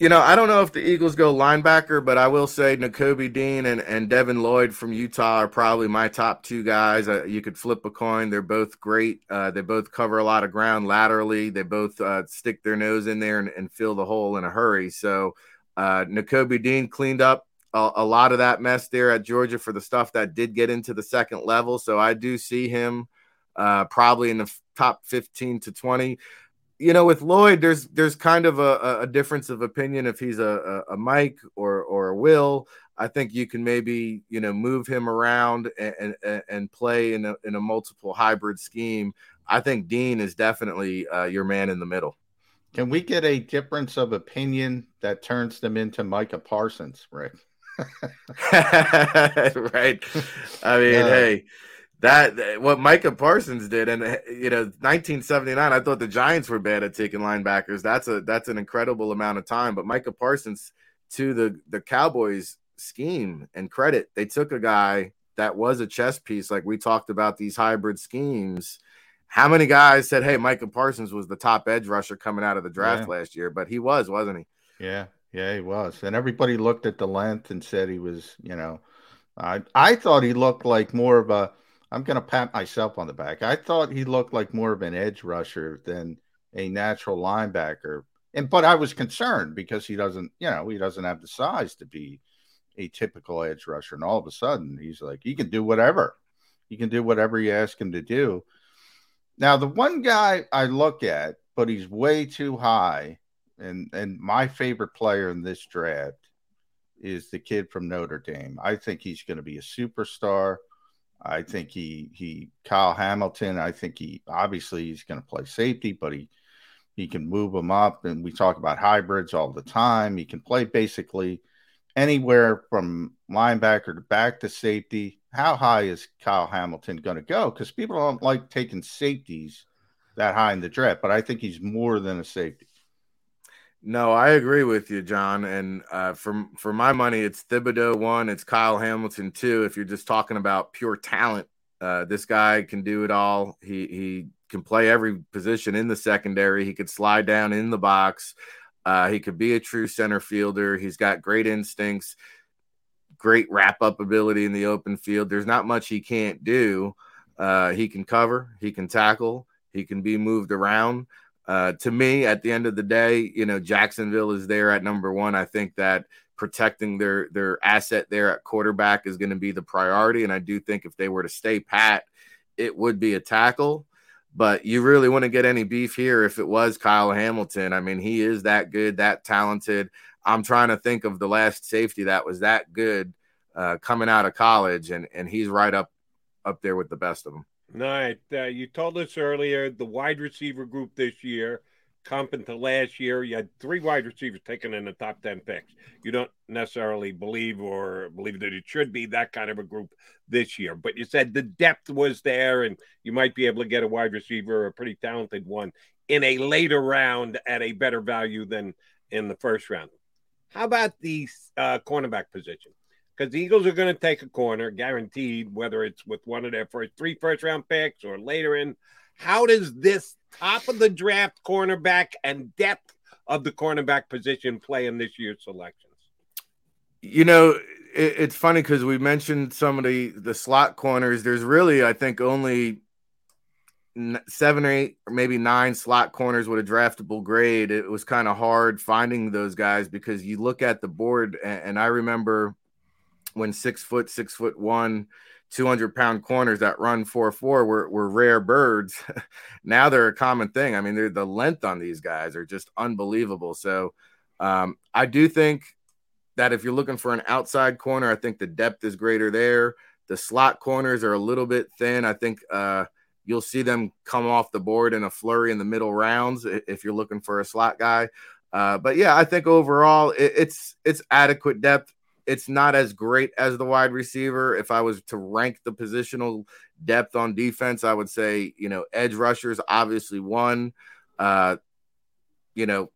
You know, I don't know if the Eagles go linebacker, but I will say Nakobe Dean and, and Devin Lloyd from Utah are probably my top two guys. Uh, you could flip a coin. They're both great. Uh, they both cover a lot of ground laterally. They both uh, stick their nose in there and, and, fill the hole in a hurry. So uh, Nakobe Dean cleaned up a, a, lot of that mess there at Georgia for the stuff that did get into the second level. So I do see him uh, probably in the top 15 to 20. You know, with Lloyd, there's there's kind of a, a difference of opinion if he's a, a, a Mike or or a Will. I think you can maybe you know move him around and and, and play in a, in a multiple hybrid scheme. I think Dean is definitely uh, your man in the middle. Can we get a difference of opinion that turns them into Micah Parsons, Rick? [laughs] right. I mean, yeah. hey, that what Micah Parsons did, and you know, 1979. I thought the Giants were bad at taking linebackers. That's a that's an incredible amount of time. But Micah Parsons, to the the Cowboys scheme and credit, they took a guy that was a chess piece, like we talked about these hybrid schemes. How many guys said, "Hey, Micah Parsons was the top edge rusher coming out of the draft yeah. last year"? But he was, wasn't he? Yeah, yeah, he was. And everybody looked at the length and said he was, you know, I I thought he looked like more of a I'm going to pat myself on the back. I thought he looked like more of an edge rusher than a natural linebacker. And but I was concerned because he doesn't, you know, he doesn't have the size to be a typical edge rusher. And all of a sudden, he's like, he can do whatever. He can do whatever you ask him to do. Now, the one guy I look at, but he's way too high and and my favorite player in this draft is the kid from Notre Dame. I think he's going to be a superstar. I think he he Kyle Hamilton. I think he obviously he's going to play safety, but he he can move him up. And we talk about hybrids all the time. He can play basically anywhere from linebacker to back to safety. How high is Kyle Hamilton going to go? Because people don't like taking safeties that high in the draft, but I think he's more than a safety. No, I agree with you, John. And uh, for for my money, it's Thibodeaux one, it's Kyle Hamilton two. If you're just talking about pure talent, uh, this guy can do it all. He he can play every position in the secondary. He could slide down in the box. Uh, he could be a true center fielder. He's got great instincts, great wrap up ability in the open field. There's not much he can't do. Uh, he can cover. He can tackle. He can be moved around. Uh, to me, at the end of the day, you know, Jacksonville is there at number one. I think that protecting their their asset there at quarterback is going to be the priority, and I do think if they were to stay pat, it would be a tackle. But you really wouldn't get any beef here if it was Kyle Hamilton. I mean, he is that good, that talented. I'm trying to think of the last safety that was that good uh, coming out of college, and and he's right up up there with the best of them. All right, uh, you told us earlier the wide receiver group this year, compared to last year, you had three wide receivers taken in the top ten picks. You don't necessarily believe or believe that it should be that kind of a group this year, but you said the depth was there, and you might be able to get a wide receiver, a pretty talented one, in a later round at a better value than in the first round. How about the uh, cornerback position? Because the Eagles are going to take a corner, guaranteed, whether it's with one of their first three first round picks or later in. How does this top of the draft cornerback and depth of the cornerback position play in this year's selections? You know, it, it's funny because we mentioned some of the the slot corners. There's really, I think, only seven or eight or maybe nine slot corners with a draftable grade. It was kind of hard finding those guys because you look at the board, and, and I remember when six foot, six foot one, 200 pound corners that run 4 4 were, were rare birds. [laughs] now they're a common thing. I mean, the length on these guys are just unbelievable. So um, I do think that if you're looking for an outside corner, I think the depth is greater there. The slot corners are a little bit thin. I think uh, you'll see them come off the board in a flurry in the middle rounds if you're looking for a slot guy. Uh, but yeah, I think overall it, it's it's adequate depth. It's not as great as the wide receiver. If I was to rank the positional depth on defense, I would say, you know, edge rushers, obviously one. Uh, you know,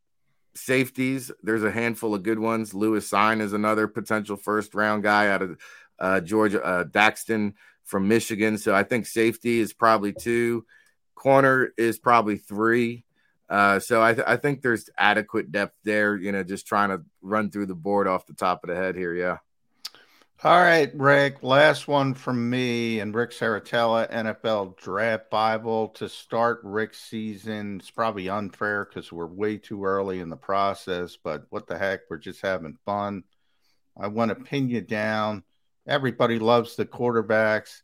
safeties, there's a handful of good ones. Lewis Cine is another potential first round guy out of uh, Georgia. Uh, Daxton from Michigan. So I think safety is probably two. Corner is probably three. Uh, so I, th- I think there's adequate depth there. You know, just trying to run through the board off the top of the head here. Yeah. All right, Rick. Last one from me and Rick Serritella, NFL Draft Bible to start Rick's season. It's probably unfair because we're way too early in the process, but what the heck? We're just having fun. I want to pin you down. Everybody loves the quarterbacks.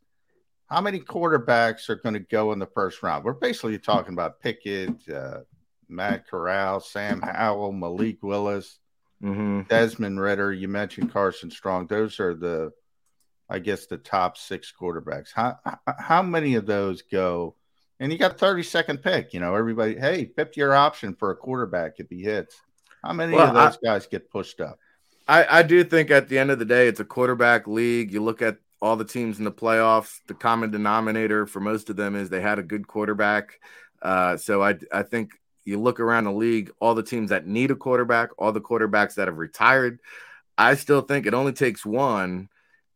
How many quarterbacks are going to go in the first round? We're basically talking about Pickett, uh, Matt Corral, Sam Howell, Malik Willis, mm-hmm. Desmond Ridder. You mentioned Carson Strong. Those are the, I guess, the top six quarterbacks. How how many of those go? And you got 30 second pick. You know, everybody. Hey, fifth year option for a quarterback if he hits. How many well, of those I, guys get pushed up? I, I do think at the end of the day, it's a quarterback league. You look at all the teams in the playoffs. The common denominator for most of them is they had a good quarterback. Uh, so I I think you look around the league, all the teams that need a quarterback, all the quarterbacks that have retired. I still think it only takes one,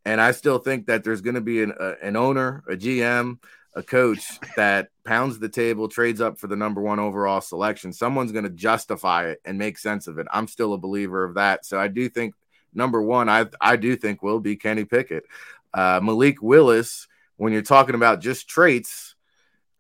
and I still think that there's going to be an, a, an owner, a GM, a coach that pounds the table, trades up for the number one overall selection. Someone's going to justify it and make sense of it. I'm still a believer of that. So I do think number one, I I do think will be Kenny Pickett. Uh, Malik Willis, when you're talking about just traits,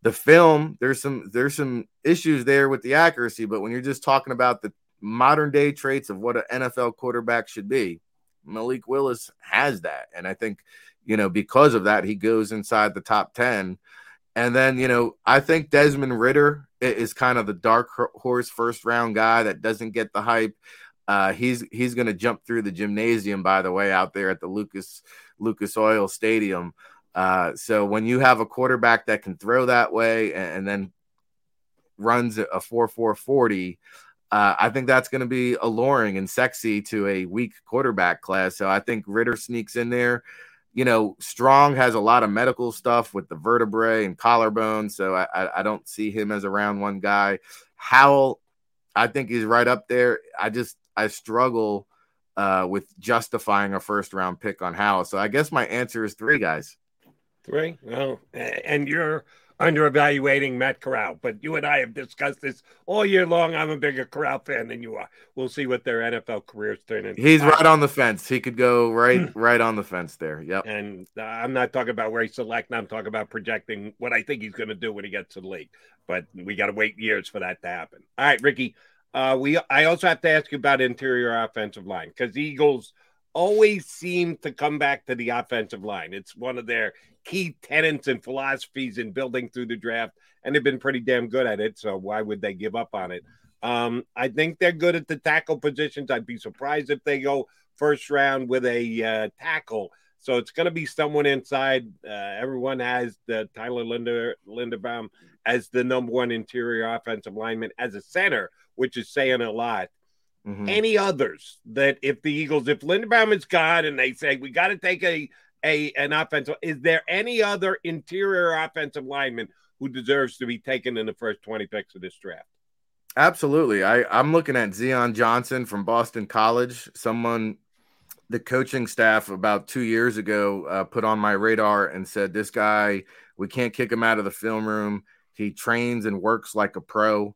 the film there's some there's some issues there with the accuracy but when you're just talking about the modern day traits of what an NFL quarterback should be Malik Willis has that. And I think you know because of that he goes inside the top 10 and then you know I think Desmond Ridder is kind of the dark horse first round guy that doesn't get the hype uh, he's he's going to jump through the gymnasium by the way out there at the Lucas Lucas Oil Stadium uh, so when you have a quarterback that can throw that way and, and then runs a 4 4 40, uh, I think that's going to be alluring and sexy to a weak quarterback class. So I think Ridder sneaks in there. You know, Strong has a lot of medical stuff with the vertebrae and collarbone. So I, I don't see him as a round one guy. Howell, I think he's right up there. I just, I struggle uh, with justifying a first round pick on Howell. So I guess my answer is three guys. Three. Well, and you're under evaluating Matt Corral, but you and I have discussed this all year long. I'm a bigger Corral fan than you are. We'll see what their NFL careers turn into. He's right on the fence. He could go right, right on the fence there. Yep. And uh, I'm not talking about where he's selecting. I'm talking about projecting what I think he's going to do when he gets to the league. But we got to wait years for that to happen. All right, Ricky. Uh, we I also have to ask you about interior offensive line because Eagles always seem to come back to the offensive line. It's one of their key tenets and philosophies in building through the draft, and they've been pretty damn good at it. So why would they give up on it? Um, I think they're good at the tackle positions. I'd be surprised if they go first round with a uh, tackle. So it's going to be someone inside. Uh, everyone has the Tyler Linder, Linderbaum as the number one interior offensive lineman as a center, which is saying a lot. Mm-hmm. Any others that if the Eagles, if Linderbaum is gone and they say we got to take a a an offensive, is there any other interior offensive lineman who deserves to be taken in the first twenty picks of this draft? Absolutely. I, I'm looking at Zion Johnson from Boston College, someone the coaching staff about two years ago uh, put on my radar and said, This guy, we can't kick him out of the film room. He trains and works like a pro.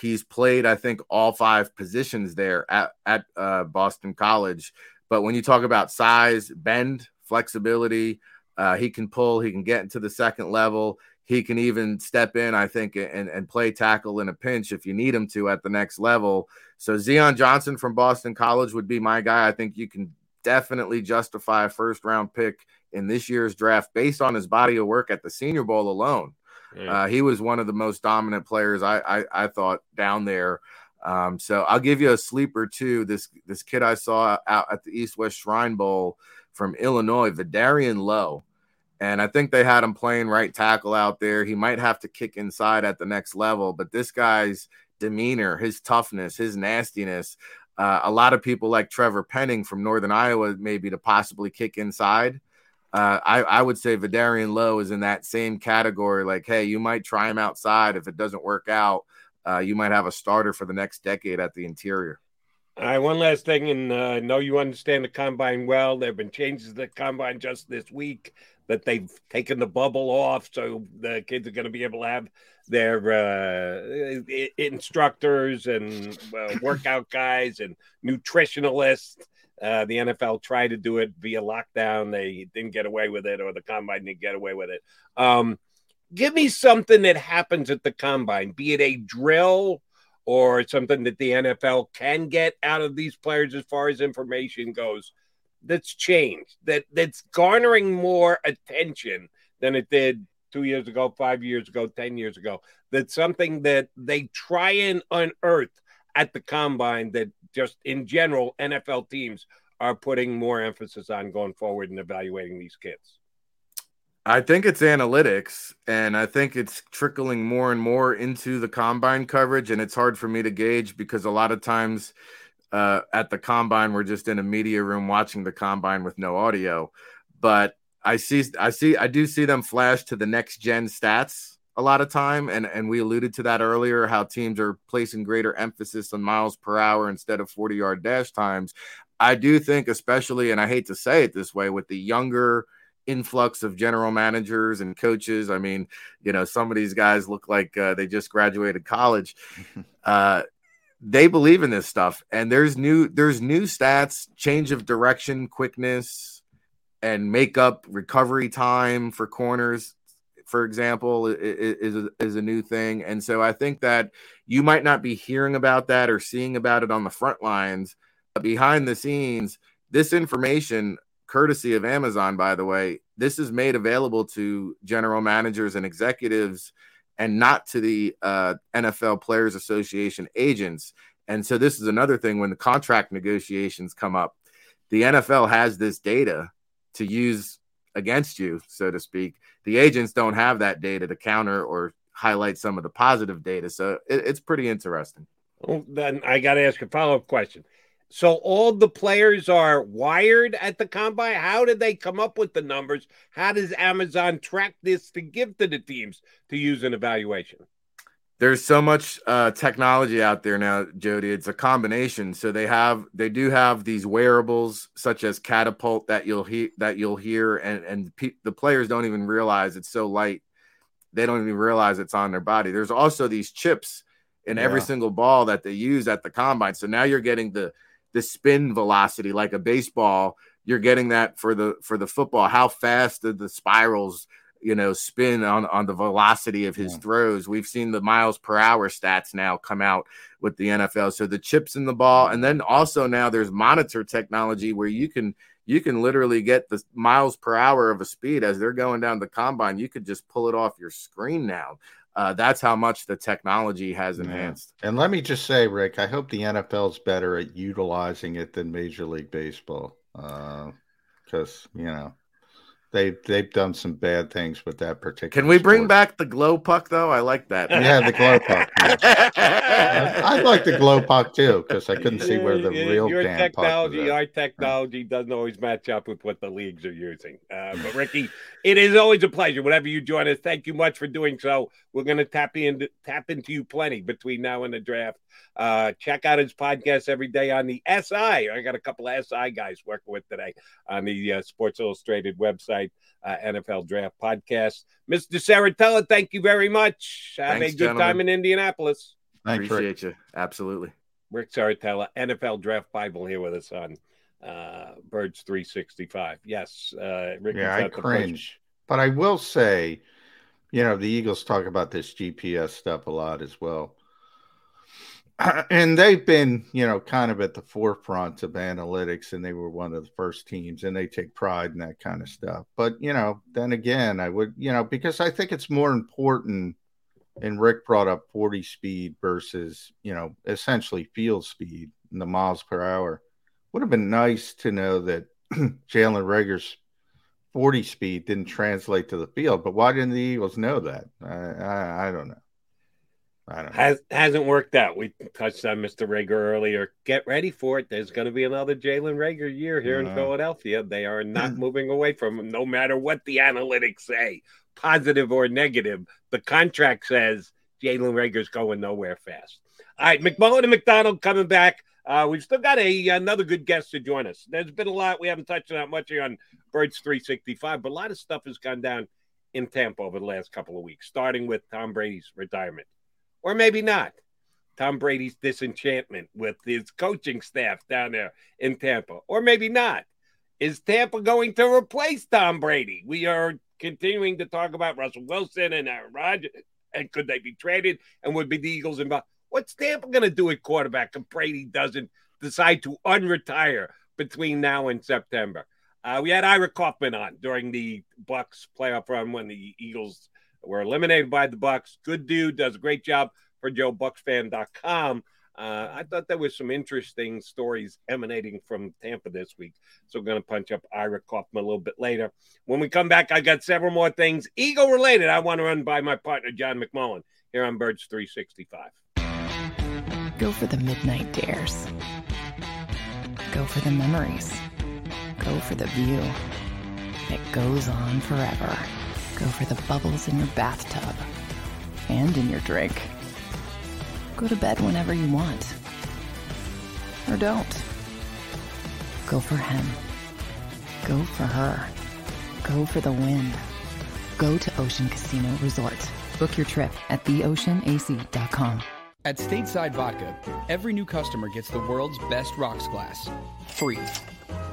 He's played, I think, all five positions there at, at uh, Boston College. But when you talk about size, bend, flexibility, uh, he can pull, he can get into the second level. He can even step in, I think, and, and play tackle in a pinch if you need him to at the next level. So Zion Johnson from Boston College would be my guy. I think you can definitely justify a first round pick in this year's draft based on his body of work at the Senior Bowl alone. Yeah. Uh, he was one of the most dominant players I, I, I thought down there. Um, so I'll give you a sleeper too. This this kid I saw out at the East West Shrine Bowl from Illinois, Vederian Lowe and I think they had him playing right tackle out there. He might have to kick inside at the next level, but this guy's demeanor, his toughness, his nastiness. Uh, a lot of people like Trevor Penning from Northern Iowa, maybe to possibly kick inside. Uh, I, I, would say Vederian Lowe is in that same category. Like, hey, you might try him outside. If it doesn't work out, uh, you might have a starter for the next decade at the interior. All right, one last thing, and uh, I know you understand the combine well. There have been changes to the combine just this week that they've taken the bubble off, so the kids are going to be able to have their uh, instructors and uh, workout guys and nutritionalists. Uh, the NFL tried to do it via lockdown. They didn't get away with it, or the combine didn't get away with it. Um, give me something that happens at the combine, be it a drill or something that the NFL can get out of these players as far as information goes that's changed that that's garnering more attention than it did two years ago, five years ago, ten years ago. That's something that they try and unearth at the combine that just in general NFL teams are putting more emphasis on going forward and evaluating these kids. I think it's analytics, and I think it's trickling more and more into the combine coverage, and it's hard for me to gauge because a lot of times uh, at the combine. We're just in a media room watching the combine with no audio, but I see, I see, I do see them flash to the next gen stats a lot of time, and and we alluded to that earlier. How teams are placing greater emphasis on miles per hour instead of forty yard dash times. I do think, especially, and I hate to say it this way, with the younger influx of general managers and coaches. I mean, you know, some of these guys look like uh, they just graduated college. [laughs] Uh, they believe in this stuff and there's new there's new stats change of direction quickness and makeup recovery time for corners for example is, is, a new thing and so i think that you might not be hearing about that or seeing about it on the front lines but behind the scenes this information courtesy of amazon by the way this is made available to general managers and executives and not to the uh, NFL Players Association agents. And so this is another thing when the contract negotiations come up, the NFL has this data to use against you, so to speak. The agents don't have that data to counter or highlight some of the positive data. So it, it's pretty interesting. Well, then I got to ask a follow up question. So all the players are wired at the combine. How did they come up with the numbers? How does Amazon track this to give to the teams to use an evaluation? There's so much uh, technology out there now, Jody. It's a combination. So they have, they do have these wearables such as Catapult that you'll hear, that you'll hear, and and pe- the players don't even realize it's so light. They don't even realize it's on their body. There's also these chips in yeah. every single ball that they use at the combine. So now you're getting the the spin velocity like a baseball you're getting that for the for the football how fast the spirals you know spin on on the velocity of his yeah. throws we've seen the miles per hour stats now come out with the NFL so the chips in the ball and then also now there's monitor technology where you can you can literally get the miles per hour of a speed as they're going down the combine you could just pull it off your screen now uh, that's how much the technology has enhanced. Yeah. And let me just say, Rick, I hope the NFL's better at utilizing it than Major League Baseball, because uh, you know they they've done some bad things with that particular. Can we sport. bring back the glow puck though? I like that. yeah, the glow puck. Yeah. [laughs] I like the glow puck too because I couldn't see where the real your damn technology, our technology doesn't always match up with what the leagues are using. Uh, but Ricky, it is always a pleasure. Whenever you join us, thank you much for doing so. We're going to tap into tap into you plenty between now and the draft. Uh, check out his podcast every day on the SI. I got a couple of SI guys working with today on the uh, Sports Illustrated website, uh, NFL Draft Podcast. Mr. Serritella, thank you very much. Have Thanks, a good gentlemen. time in Indianapolis. Thanks, Appreciate Rick. you. Absolutely. Rick Serritella, NFL Draft Bible here with us on uh, Birds 365. Yes, uh, Rick. Yeah, I cringe, but I will say, you know, the Eagles talk about this GPS stuff a lot as well. [clears throat] and they've been, you know, kind of at the forefront of analytics, and they were one of the first teams, and they take pride in that kind of stuff. But, you know, then again, I would, you know, because I think it's more important. And Rick brought up 40 speed versus, you know, essentially field speed in the miles per hour. Would have been nice to know that [clears throat] Jalen Reagor's 40 speed didn't translate to the field, but why didn't the Eagles know that? I, I, I don't know. I don't know. Has hasn't worked out. We touched on Mr. Reagor earlier. Get ready for it. There's going to be another Jalen Reagor year here in Philadelphia. They are not [laughs] moving away from him, no matter what the analytics say, positive or negative. The contract says Jalen Reagor's going nowhere fast. All right, McMullen and McDonald coming back. Uh, we've still got a another good guest to join us. There's been a lot. We haven't touched on that much here on Birds 365, but a lot of stuff has gone down in Tampa over the last couple of weeks, starting with Tom Brady's retirement or maybe not. Tom Brady's disenchantment with his coaching staff down there in Tampa, or maybe not. Is Tampa going to replace Tom Brady? We are continuing to talk about Russell Wilson and Aaron Rodgers, and could they be traded? And would be the Eagles involved? What's Tampa going to do at quarterback if Brady doesn't decide to unretire between now and September? Uh, we had Ira Kaufman on during the Bucks playoff run when the Eagles were eliminated by the Bucks. Good dude, does a great job for JoeBucksFan.com. Uh, I thought there was some interesting stories emanating from Tampa this week. So we're going to punch up Ira Kaufman a little bit later. When we come back, I got several more things Eagle related I want to run by my partner, John McMullen, here on Birds 365. Go for the midnight dares. Go for the memories. Go for the view that goes on forever. Go for the bubbles in your bathtub and in your drink. Go to bed whenever you want. Or don't. Go for him. Go for her. Go for the win. Go to Ocean Casino Resort. Book your trip at theoceanac.com. At Stateside Vodka, every new customer gets the world's best rocks glass. Free.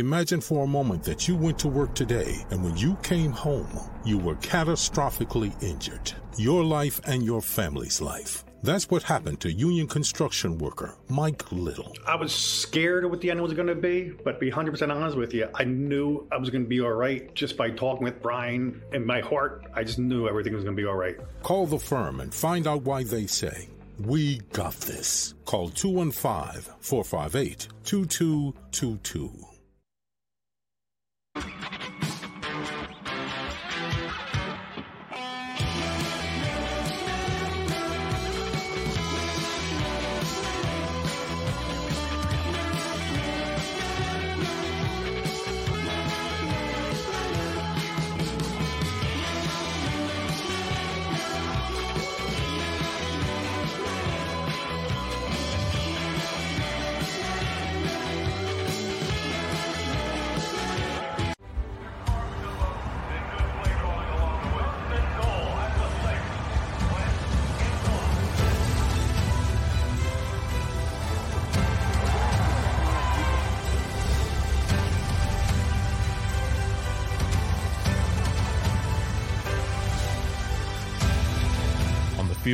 Imagine for a moment that you went to work today and when you came home, you were catastrophically injured. Your life and your family's life. That's what happened to union construction worker Mike Little. I was scared of what the end was going to be, but to be 100% honest with you, I knew I was going to be all right just by talking with Brian. In my heart, I just knew everything was going to be all right. Call the firm and find out why they say, We got this. Call 215 458 2222.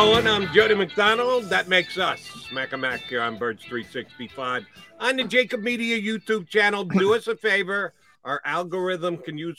I'm Jody McDonald. That makes us Smack a Mac here on Birds 365 on the JAKIB Media YouTube channel. Do us a favor. Our algorithm can use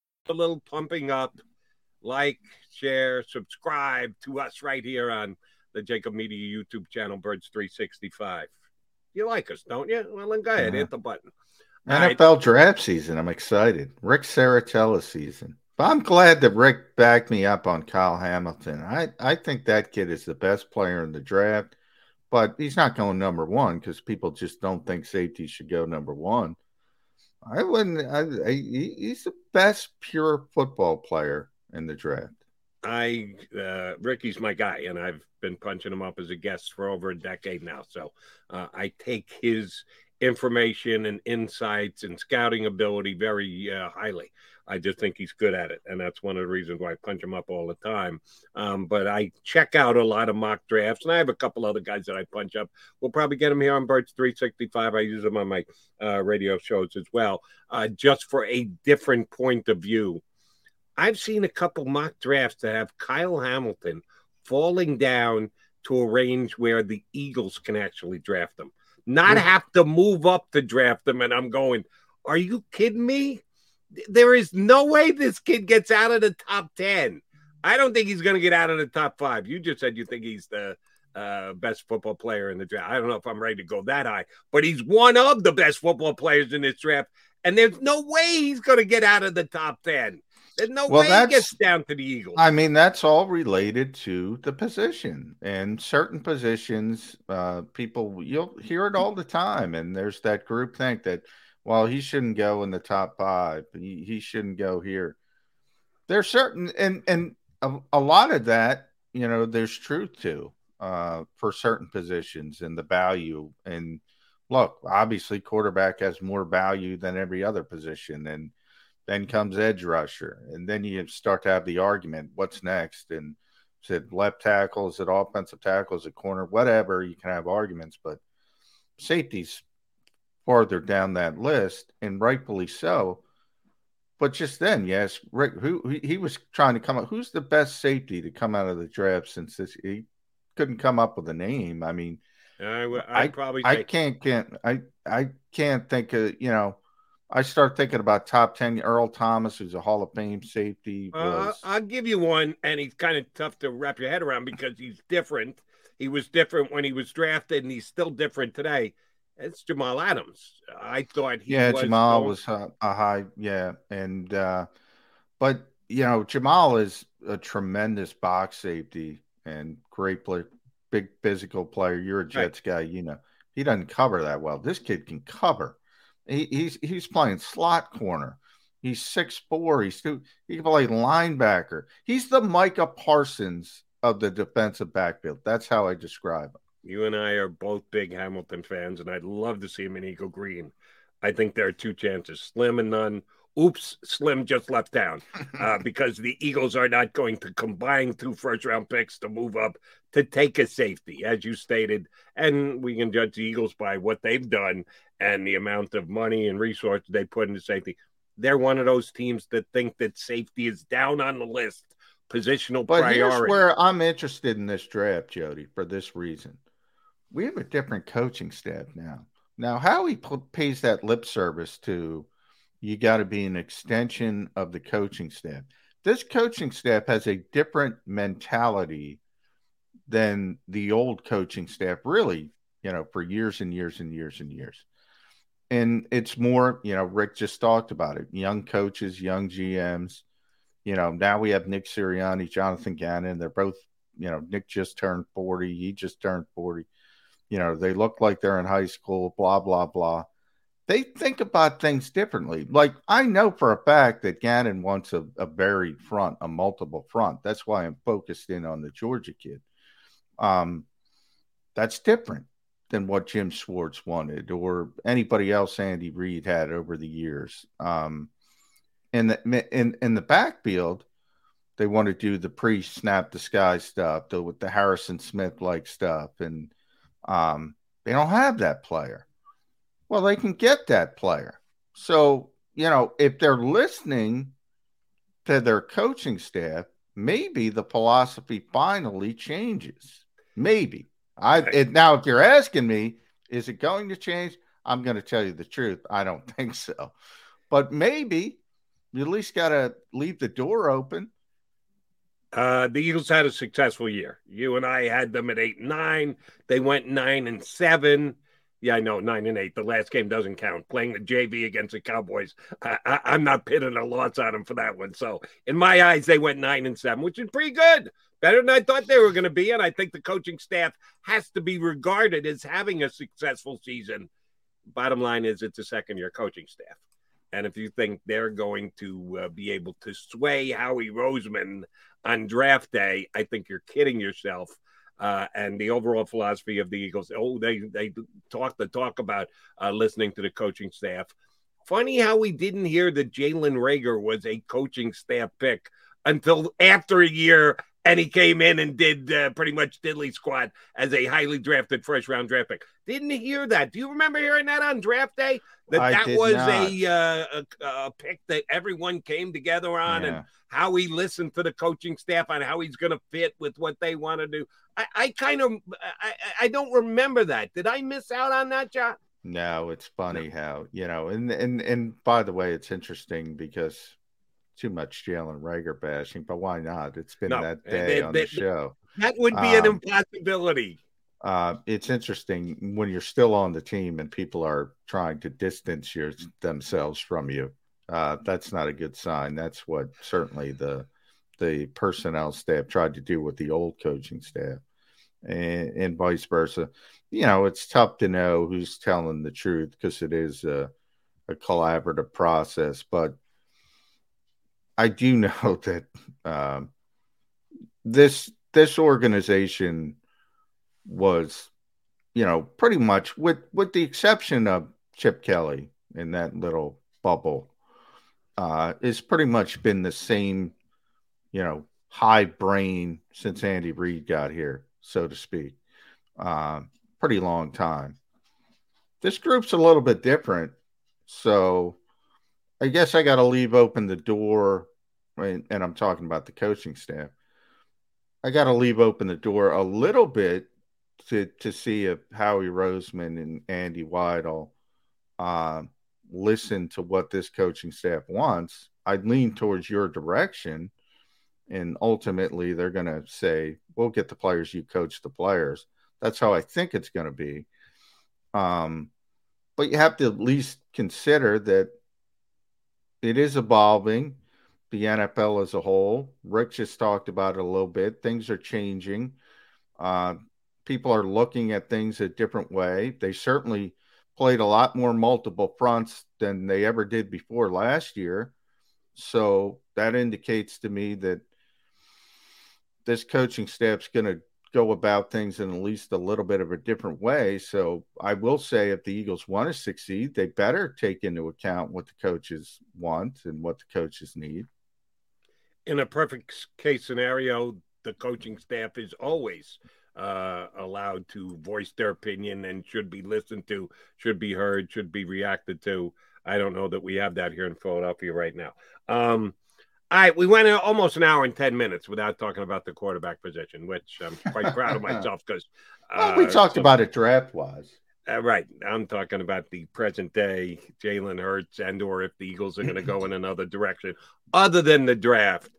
a little pumping up, like, share, subscribe to us right here on the JAKIB Media YouTube channel, Birds 365. You like us, don't you? Well, then go ahead, hit the button. NFL right. draft season. I'm excited. Rick Serritella season. But I'm glad that Rick backed me up on Kyle Hamilton. I, I think that kid is the best player in the draft, but he's not going number one because people just don't think safety should go number one. I wouldn't. I, I, he's the best pure football player in the draft. I uh, Ricky's my guy, and I've been punching him up as a guest for over a decade now. So uh, I take his information and insights and scouting ability very uh, highly. I just think he's good at it, and that's one of the reasons why I punch him up all the time. Um, but I check out a lot of mock drafts, and I have a couple other guys that I punch up. We'll probably get them here on Birds 365. I use them on my uh, radio shows as well, uh, just for a different point of view. I've seen a couple mock drafts that have Kyle Hamilton falling down to a range where the Eagles can actually draft them, not have to move up to draft them. And I'm going, are you kidding me? There is no way this kid gets out of the top 10. I don't think he's going to get out of the top five. You just said you think he's the uh, best football player in the draft. I don't know if I'm ready to go that high, but he's one of the best football players in this draft. And there's no way he's going to get out of the top 10. There's no well, way he gets down to the Eagles. I mean, that's all related to the position. And certain positions, uh, people, you'll hear it all the time. And there's that group think that – well, he shouldn't go in the top five. He, he shouldn't go here. There's certain and and a, a lot of that, you know, there's truth to uh, for certain positions and the value. And look, obviously, quarterback has more value than every other position, and then comes edge rusher, and then you start to have the argument: what's next? And is it left tackle? Is it offensive tackle? Is it corner? Whatever. You can have arguments, but safeties farther down that list, and rightfully so. But just then, yes, Rick, who he was trying to come up. Who's the best safety to come out of the draft since this? He couldn't come up with a name. I mean, I, I, I probably I can't can't I I can't think of you know. I start thinking about top ten. Earl Thomas, who's a Hall of Fame safety. Uh, I'll give you one, and he's kind of tough to wrap your head around because he's different. He was different when he was drafted, and he's still different today. It's Jamal Adams. I thought he yeah, was Jamal going... was a, a, high yeah, and uh, but you know Jamal is a tremendous box safety and great play, big physical player. You're a Jets right. guy, you know he doesn't cover that well. This kid can cover. He, he's he's playing slot corner. He's six four. He's two, he can play linebacker. He's the Micah Parsons of the defensive backfield. That's how I describe him. You and I are both big Hamilton fans, and I'd love to see him in Eagle Green. I think there are two chances Slim and none. Oops, Slim just left town uh, [laughs] because the Eagles are not going to combine two first round picks to move up to take a safety, as you stated. And we can judge the Eagles by what they've done and the amount of money and resources they put into safety. They're one of those teams that think that safety is down on the list, positional but priority. here's where I'm interested in this draft, Jody, for this reason. We have a different coaching staff now. Now, how he pays that lip service to you got to be an extension of the coaching staff. This coaching staff has a different mentality than the old coaching staff, really, you know, for years and years and years and years. And it's more, you know, Rick just talked about it young coaches, young GMs. You know, now we have Nick Sirianni, Jonathan Gannon. They're both, you know, Nick just turned 40. He just turned 40. You know, they look like they're in high school, blah, blah, blah they think about things differently. Like I know for a fact that Gannon wants a, a varied front, a multiple front. That's why I'm focused in on the Georgia kid. Um, that's different than what Jim Schwartz wanted or anybody else Andy Reid had over the years. Um, in the in in the backfield, they want to do the pre-snap the sky stuff, the with the Harrison Smith like stuff, and um, they don't have that player. Well, they can get that player. So, you know, if they're listening to their coaching staff, maybe the philosophy finally changes. Maybe. I it, now, if you're asking me, is it going to change? I'm going to tell you the truth. I don't [laughs] think so. But maybe you at least got to leave the door open. Uh, the Eagles had a successful year. You and I had them at eight and nine. They went nine and seven. Yeah, I know nine and eight. The last game doesn't count. Playing the JV against the Cowboys, I, am not pitting a loss on them for that one. So, in my eyes, they went nine and seven, which is pretty good, better than I thought they were going to be. And I think the coaching staff has to be regarded as having a successful season. Bottom line is, it's a second-year coaching staff, and if you think they're going to uh, be able to sway Howie Roseman on draft day, I think you're kidding yourself uh, and the overall philosophy of the Eagles. Oh, they they talk the talk about uh, listening to the coaching staff. Funny how we didn't hear that Jalen Reagor was a coaching staff pick until after a year, and he came in and did uh, pretty much diddly squat as a highly drafted first round draft pick. Didn't hear that. Do you remember hearing that on draft day? That I that was a, uh, a, a pick that everyone came together on, yeah. and how he listened to the coaching staff on how he's going to fit with what they want to do. I, I kind of I, I don't remember that. Did I miss out on that, John? No, it's funny no. how you know, and and and by the way, it's interesting because too much Jalen Reagor bashing, but why not? It's been no, that day they, on they, the show. That would be um, an impossibility. Uh, it's interesting when you're still on the team and people are trying to distance your, themselves from you. Uh, that's not a good sign. That's what certainly the the personnel staff tried to do with the old coaching staff, and, and vice versa. You know, it's tough to know who's telling the truth because it is a, a collaborative process. But I do [laughs] know that um, this this organization was, you know, pretty much with with the exception of Chip Kelly in that little bubble, uh, it's pretty much been the same you know, high brain since Andy Reid got here, so to speak. Uh, pretty long time. This group's a little bit different. So I guess I got to leave open the door, and, and I'm talking about the coaching staff. I got to leave open the door a little bit to to see if Howie Roseman and Andy Weidl uh, listen to what this coaching staff wants. I'd lean towards your direction and ultimately they're going to say we'll get the players you coach the players that's how i think it's going to be um, but you have to at least consider that it is evolving the nfl as a whole. Rick just talked about it a little bit. Things are changing. Uh, people are looking at things a different way. They certainly played a lot more multiple fronts than they ever did before last year. So that indicates to me that this coaching staff's going to go about things in at least a little bit of a different way. So I will say if the Eagles want to succeed, they better take into account what the coaches want and what the coaches need. In a perfect case scenario, the coaching staff is always uh, allowed to voice their opinion and should be listened to, should be heard, should be reacted to. I don't know that we have that here in Philadelphia right now. Um, all right, we went almost an hour and 10 minutes without talking about the quarterback position, which I'm quite proud of [laughs] myself because. Uh, we talked so, about it draft wise. Uh, right. I'm talking about the present day Jalen Hurts and or if the Eagles are going to go [laughs] in another direction other than the draft.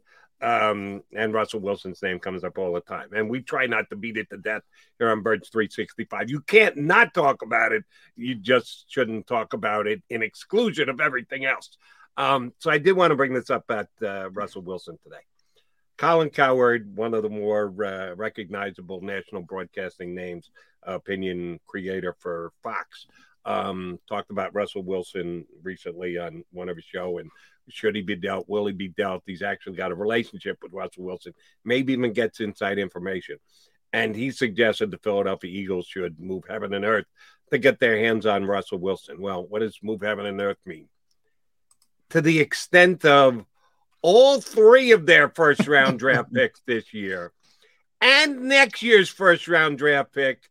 Um, and Russell Wilson's name comes up all the time. And we try not to beat it to death here on Birds 365. You can't not talk about it. You just shouldn't talk about it in exclusion of everything else. Um, so I did want to bring this up at uh, Russell Wilson today. Colin Cowherd, one of the more uh, recognizable national broadcasting names, opinion creator for Fox, um, talked about Russell Wilson recently on one of his show and should he be dealt? Will he be dealt? He's actually got a relationship with Russell Wilson, maybe even gets inside information. And he suggested the Philadelphia Eagles should move heaven and earth to get their hands on Russell Wilson. Well, what does move heaven and earth mean? To the extent of all three of their first round draft [laughs] picks this year and next year's first round draft pick.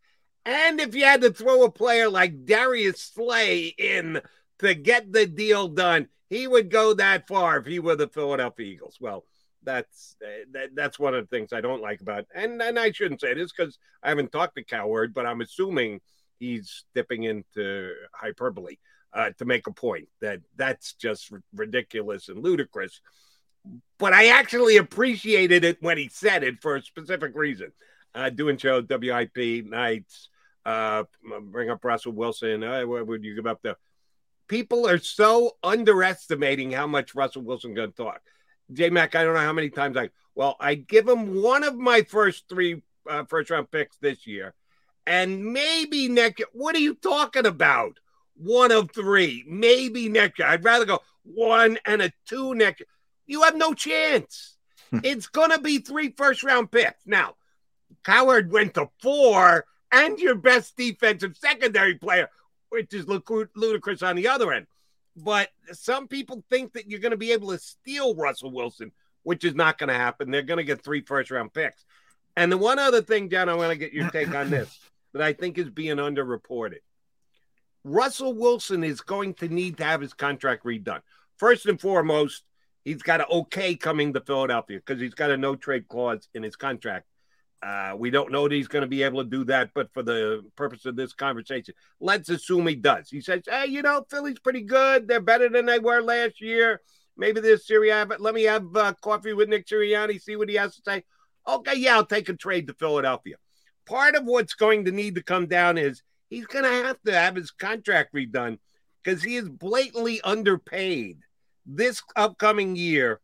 And if you had to throw a player like Darius Slay in to get the deal done, he would go that far if he were the Philadelphia Eagles. Well, that's uh, that, that's one of the things I don't like about, and and I shouldn't say this because I haven't talked to Cowherd, but I'm assuming he's dipping into hyperbole uh, to make a point that that's just r- ridiculous and ludicrous. But I actually appreciated it when he said it for a specific reason. Uh, doing show WIP nights, uh, bring up Russell Wilson. Uh, what would you give up the people are so underestimating how much Russell Wilson going to talk. J Mac, I don't know how many times I well, I give him one of my first three uh, first round picks this year, and maybe next. What are you talking about? One of three, maybe next year. I'd rather go one and a two next. You have no chance. Hmm. it's gonna be three first round picks. Now, Cowherd went to four, and your best defensive secondary player which is ludicrous on the other end. But some people think that you're going to be able to steal Russell Wilson, which is not going to happen. They're going to get three first round picks. And the one other thing, John, I want to get your [laughs] take on this that I think is being underreported. Russell Wilson is going to need to have his contract redone. First and foremost, he's got an okay coming to Philadelphia because he's got a no trade clause in his contract. Uh, we don't know that he's going to be able to do that, but for the purpose of this conversation, let's assume he does. He says, "Hey, you know, Philly's pretty good. They're better than they were last year. Maybe this Sirianni, but let me have uh, coffee with Nick Sirianni, see what he has to say." Okay, yeah, I'll take a trade to Philadelphia. Part of what's going to need to come down is he's going to have to have his contract redone because he is blatantly underpaid this upcoming year.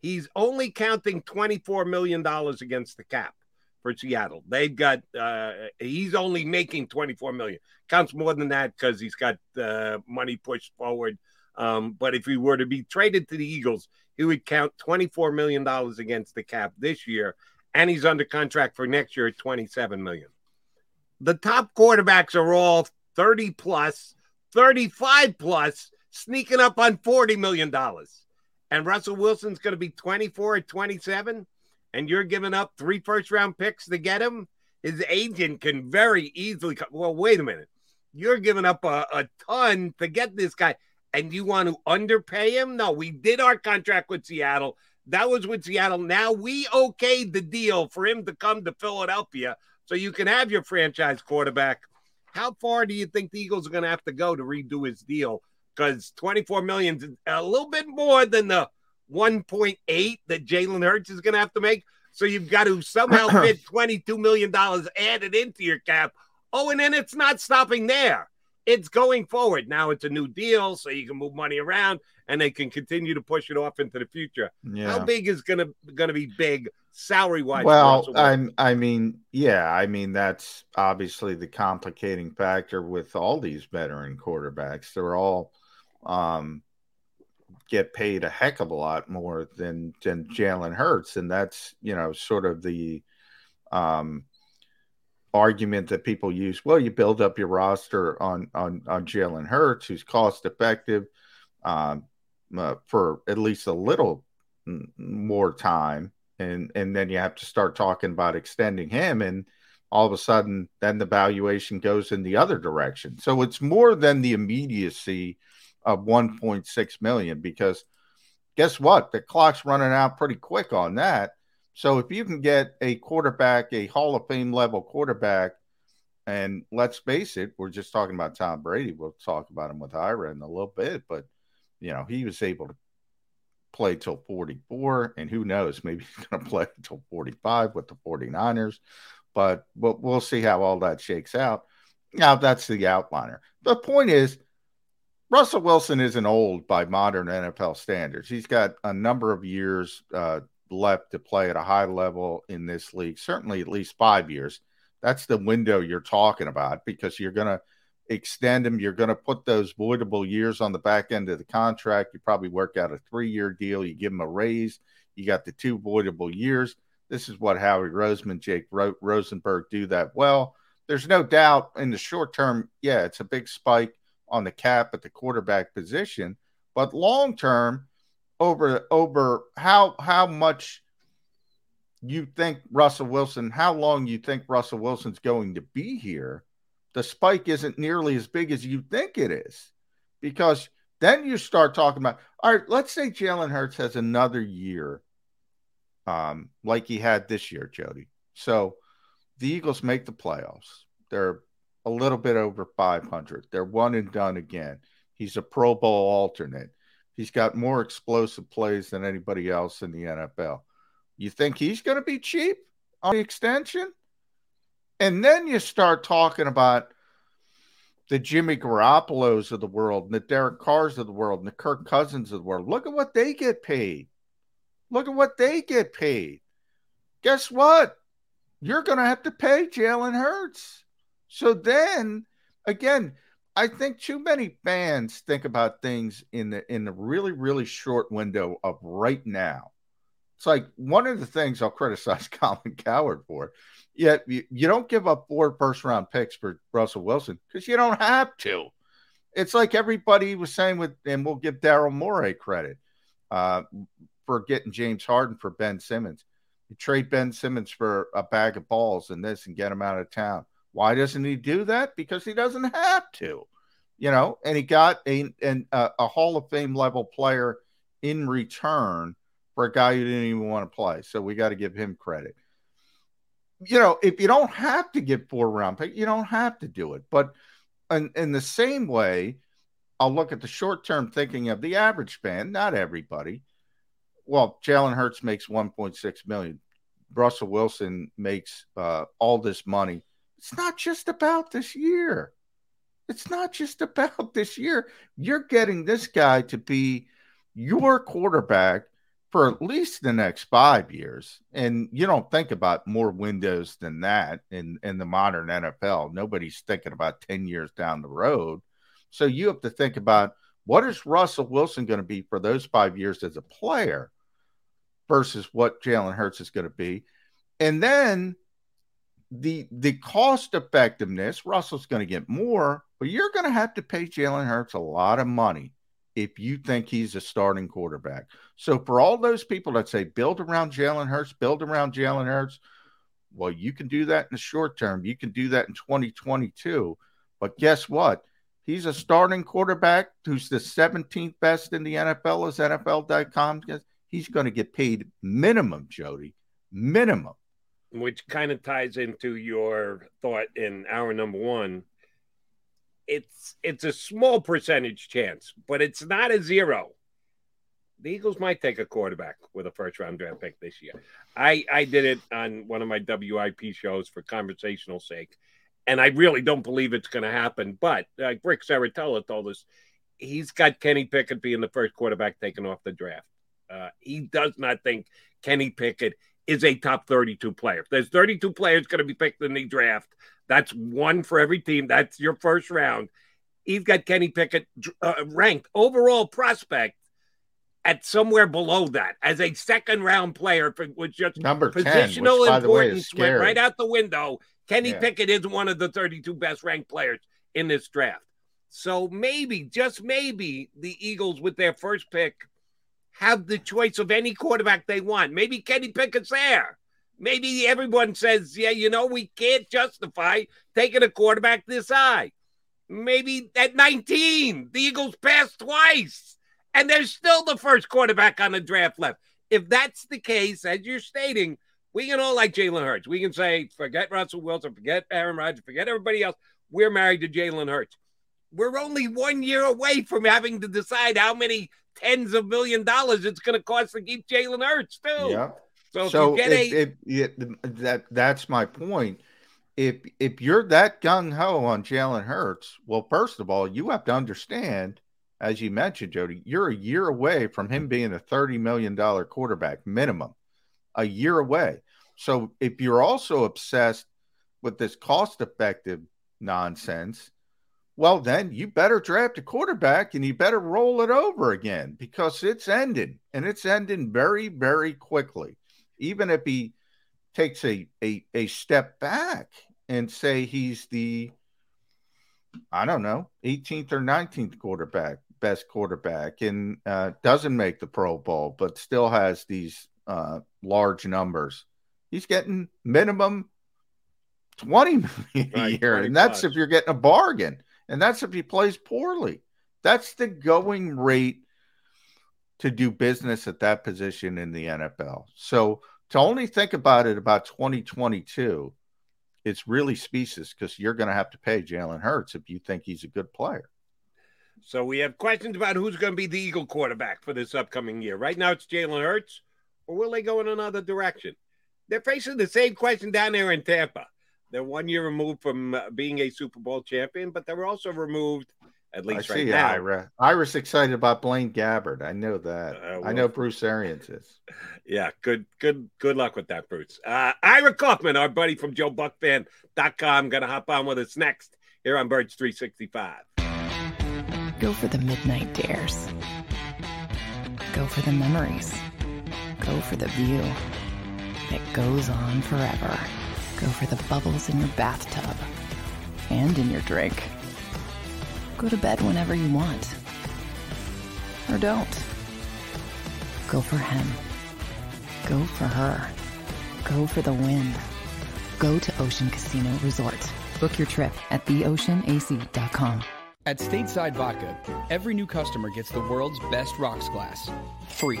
He's only counting $24 million against the cap for Seattle. They've got uh, he's only making 24 million. Counts more than that because he's got uh, money pushed forward. Um, but if he were to be traded to the Eagles, he would count 24 million dollars against the cap this year, and he's under contract for next year at 27 million. The top quarterbacks are all 30 plus, 35 plus, sneaking up on 40 million dollars. And Russell Wilson's going to be 24 at 27 and you're giving up three first round picks to get him, his agent can very easily. Well, wait a minute. You're giving up a, a ton to get this guy, and you want to underpay him? No, we did our contract with Seattle. That was with Seattle. Now we okayed the deal for him to come to Philadelphia so you can have your franchise quarterback. How far do you think the Eagles are going to have to go to redo his deal? Because 24 million is a little bit more than the 1.8 that Jalen Hurts is going to have to make. So you've got to somehow [clears throat] fit $22 million added into your cap. Oh, and then it's not stopping there. It's going forward. Now it's a new deal, so you can move money around and they can continue to push it off into the future. Yeah. How big is gonna gonna be big salary wise? Well, I I mean, yeah, I mean that's obviously the complicating factor with all these veteran quarterbacks. They're all um get paid a heck of a lot more than than Jalen Hurts, and that's you know sort of the um, argument that people use. Well, you build up your roster on on on Jalen Hurts, who's cost effective um, uh, for at least a little more time, and and then you have to start talking about extending him and all of a sudden, then the valuation goes in the other direction. So it's more than the immediacy of 1.6 million because guess what? The clock's running out pretty quick on that. So if you can get a quarterback, a Hall of Fame level quarterback, and let's face it, we're just talking about Tom Brady. We'll talk about him with Ira in a little bit, but you know, he was able to play till 44, and who knows, maybe [laughs] he's going to play until 45 with the 49ers. But we'll, we'll see how all that shakes out. Now, that's the outliner. The point is, Russell Wilson isn't old by modern NFL standards. He's got a number of years uh, left to play at a high level in this league, certainly at least five years. That's the window you're talking about because you're going to extend him. You're going to put those voidable years on the back end of the contract. You probably work out a three year deal. You give him a raise. You got the two voidable years. This is what Howie Roseman, Jake Ro- Rosenberg do that well. There's no doubt in the short term, yeah, it's a big spike on the cap at the quarterback position, but long term, over over how how much you think Russell Wilson, how long you think Russell Wilson's going to be here, the spike isn't nearly as big as you think it is. Because then you start talking about, all right, let's say Jalen Hurts has another year um, like he had this year, Jody. So the Eagles make the playoffs. They're a little bit over 500. They're one and done again. He's a Pro Bowl alternate. He's got more explosive plays than anybody else in the NFL. You think he's going to be cheap on the extension? And then you start talking about the Jimmy Garoppolos of the world and the Derek Carrs of the world and the Kirk Cousins of the world. Look at what they get paid. Look at what they get paid. Guess what? You're going to have to pay Jalen Hurts. So then, again, I think too many fans think about things in the in the really really short window of right now. It's like one of the things I'll [laughs] criticize Colin Cowherd for Yet you, you don't give up four first round picks for Russell Wilson because you don't have to. It's like everybody was saying with, and we'll give Daryl Morey credit uh, for getting James Harden for Ben Simmons. You trade Ben Simmons for a bag of balls and this and get him out of town. Why doesn't he do that? Because he doesn't have to, you know. And he got a a, a Hall of Fame level player in return for a guy who didn't even want to play. So we got to give him credit you know, if you don't have to get four round pick, you don't have to do it. But in, in the same way, I'll look at the short term thinking of the average fan, not everybody. Well, Jalen Hurts makes 1.6 million. Russell Wilson makes uh, all this money. It's not just about this year. It's not just [laughs] about this year. You're getting this guy to be your quarterback for at least the next five years. And you don't think about more windows than that in, in the modern NFL. Nobody's thinking about 10 years down the road. So you have to think about what is Russell Wilson going to be for those five years as a player versus what Jalen Hurts is going to be. And then the the cost effectiveness, Russell's going to get more, but you're going to have to pay Jalen Hurts a lot of money if you think he's a starting quarterback. So for all those people that say build around Jalen Hurts, build around Jalen Hurts, well, you can do that in the short term. You can do that in 2022. But guess what? He's a starting quarterback who's the 17th best in the NFL as NFL.com. He's going to get paid minimum, Jody, minimum. Which kind of ties into your thought in hour number one it's it's a small percentage chance, but it's not a zero. The Eagles might take a quarterback with a first round draft pick this year. I I did it on one of my WIP shows for conversational sake, and I really don't believe it's going to happen. But like Rick Serritella told us, he's got Kenny Pickett being the first quarterback taken off the draft. Uh, he does not think Kenny Pickett is a top 32 player. If there's 32 players going to be picked in the draft, that's one for every team. That's your first round. He's got Kenny Pickett uh, ranked overall prospect at somewhere below that as a second round player, which just number positional 10, importance went right out the window. Kenny yeah. Pickett is one of the 32 best ranked players in this draft. So maybe, just maybe, the Eagles with their first pick have the choice of any quarterback they want. Maybe Kenny Pickett's there. Maybe everyone says, yeah, you know, we can't justify taking a quarterback this high. Maybe at 19, the Eagles passed twice, and there's still the first quarterback on the draft left. If that's the case, as you're stating, we can all like Jalen Hurts. We can say, forget Russell Wilson, forget Aaron Rodgers, forget everybody else. We're married to Jalen Hurts. We're only one year away from having to decide how many tens of million dollars it's going to cost to keep Jalen Hurts, too. Yeah. So, So if you get if, a, if, yeah, that that's my point. If if you're that gung ho on Jalen Hurts, well, first of all, you have to understand, as you mentioned, Jody, you're a year away from him being a thirty million dollar quarterback minimum, a year away. So if you're also obsessed with this cost effective nonsense, well, then you better draft a quarterback and you better roll it over again because it's ending and it's ending very, very quickly. Even if he takes a, a, a step back and say he's the, I don't know, 18th or 19th quarterback, best quarterback, and uh, doesn't make the Pro Bowl, but still has these uh, large numbers. He's getting minimum 20 [laughs] million a Right, year. And that's plus. if you're getting a bargain. And that's if he plays poorly. That's the going rate to do business at that position in the NFL. So to only think about it about 2022, it's really specious because you're going to have to pay Jalen Hurts if you think he's a good player. So we have questions about who's going to be the Eagle quarterback for this upcoming year. Right now, it's Jalen Hurts, or will they go in another direction? They're facing the same question down there in Tampa. They're one year removed from uh, being a Super Bowl champion, but they're also removed, at I least see right now. Ira. Ira's excited about Blaine Gabbert. I know that. Uh, I know Bruce Arians is. [laughs] Yeah, good, good, good luck with that, Bruce. Uh, Ira Kaufman, our buddy from JoeBucsFan.com, going to hop on with us next here on Birds 365. Go for the midnight dares. Go for the memories. Go for the view that goes on forever. Go for the bubbles in your bathtub and in your drink. Go to bed whenever you want. Or don't. Go for him. Go for her. Go for the win. Go to Ocean Casino Resort. Book your trip at theoceanac.com. At Stateside Vodka, every new customer gets the world's best rocks glass. Free.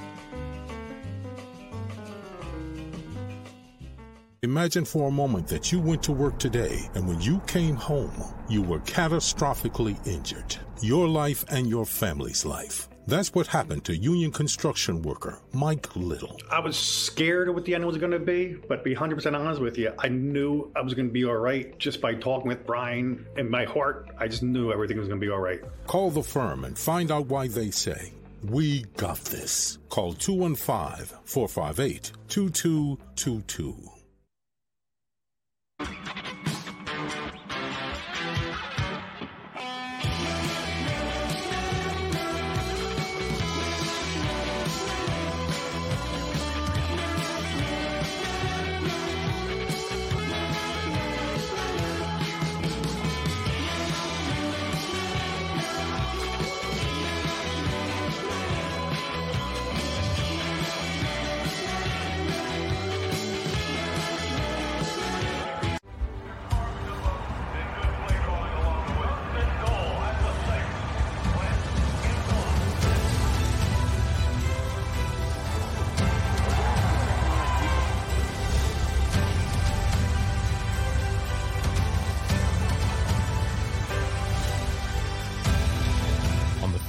Imagine for a moment that you went to work today and when you came home, you were catastrophically injured. Your life and your family's life. That's what happened to union construction worker Mike Little. I was scared of what the end was going to be, but to be 100% honest with you, I knew I was going to be all right just by talking with Brian. In my heart, I just knew everything was going to be all right. Call the firm and find out why they say, We got this. Call 215 458 2222. On the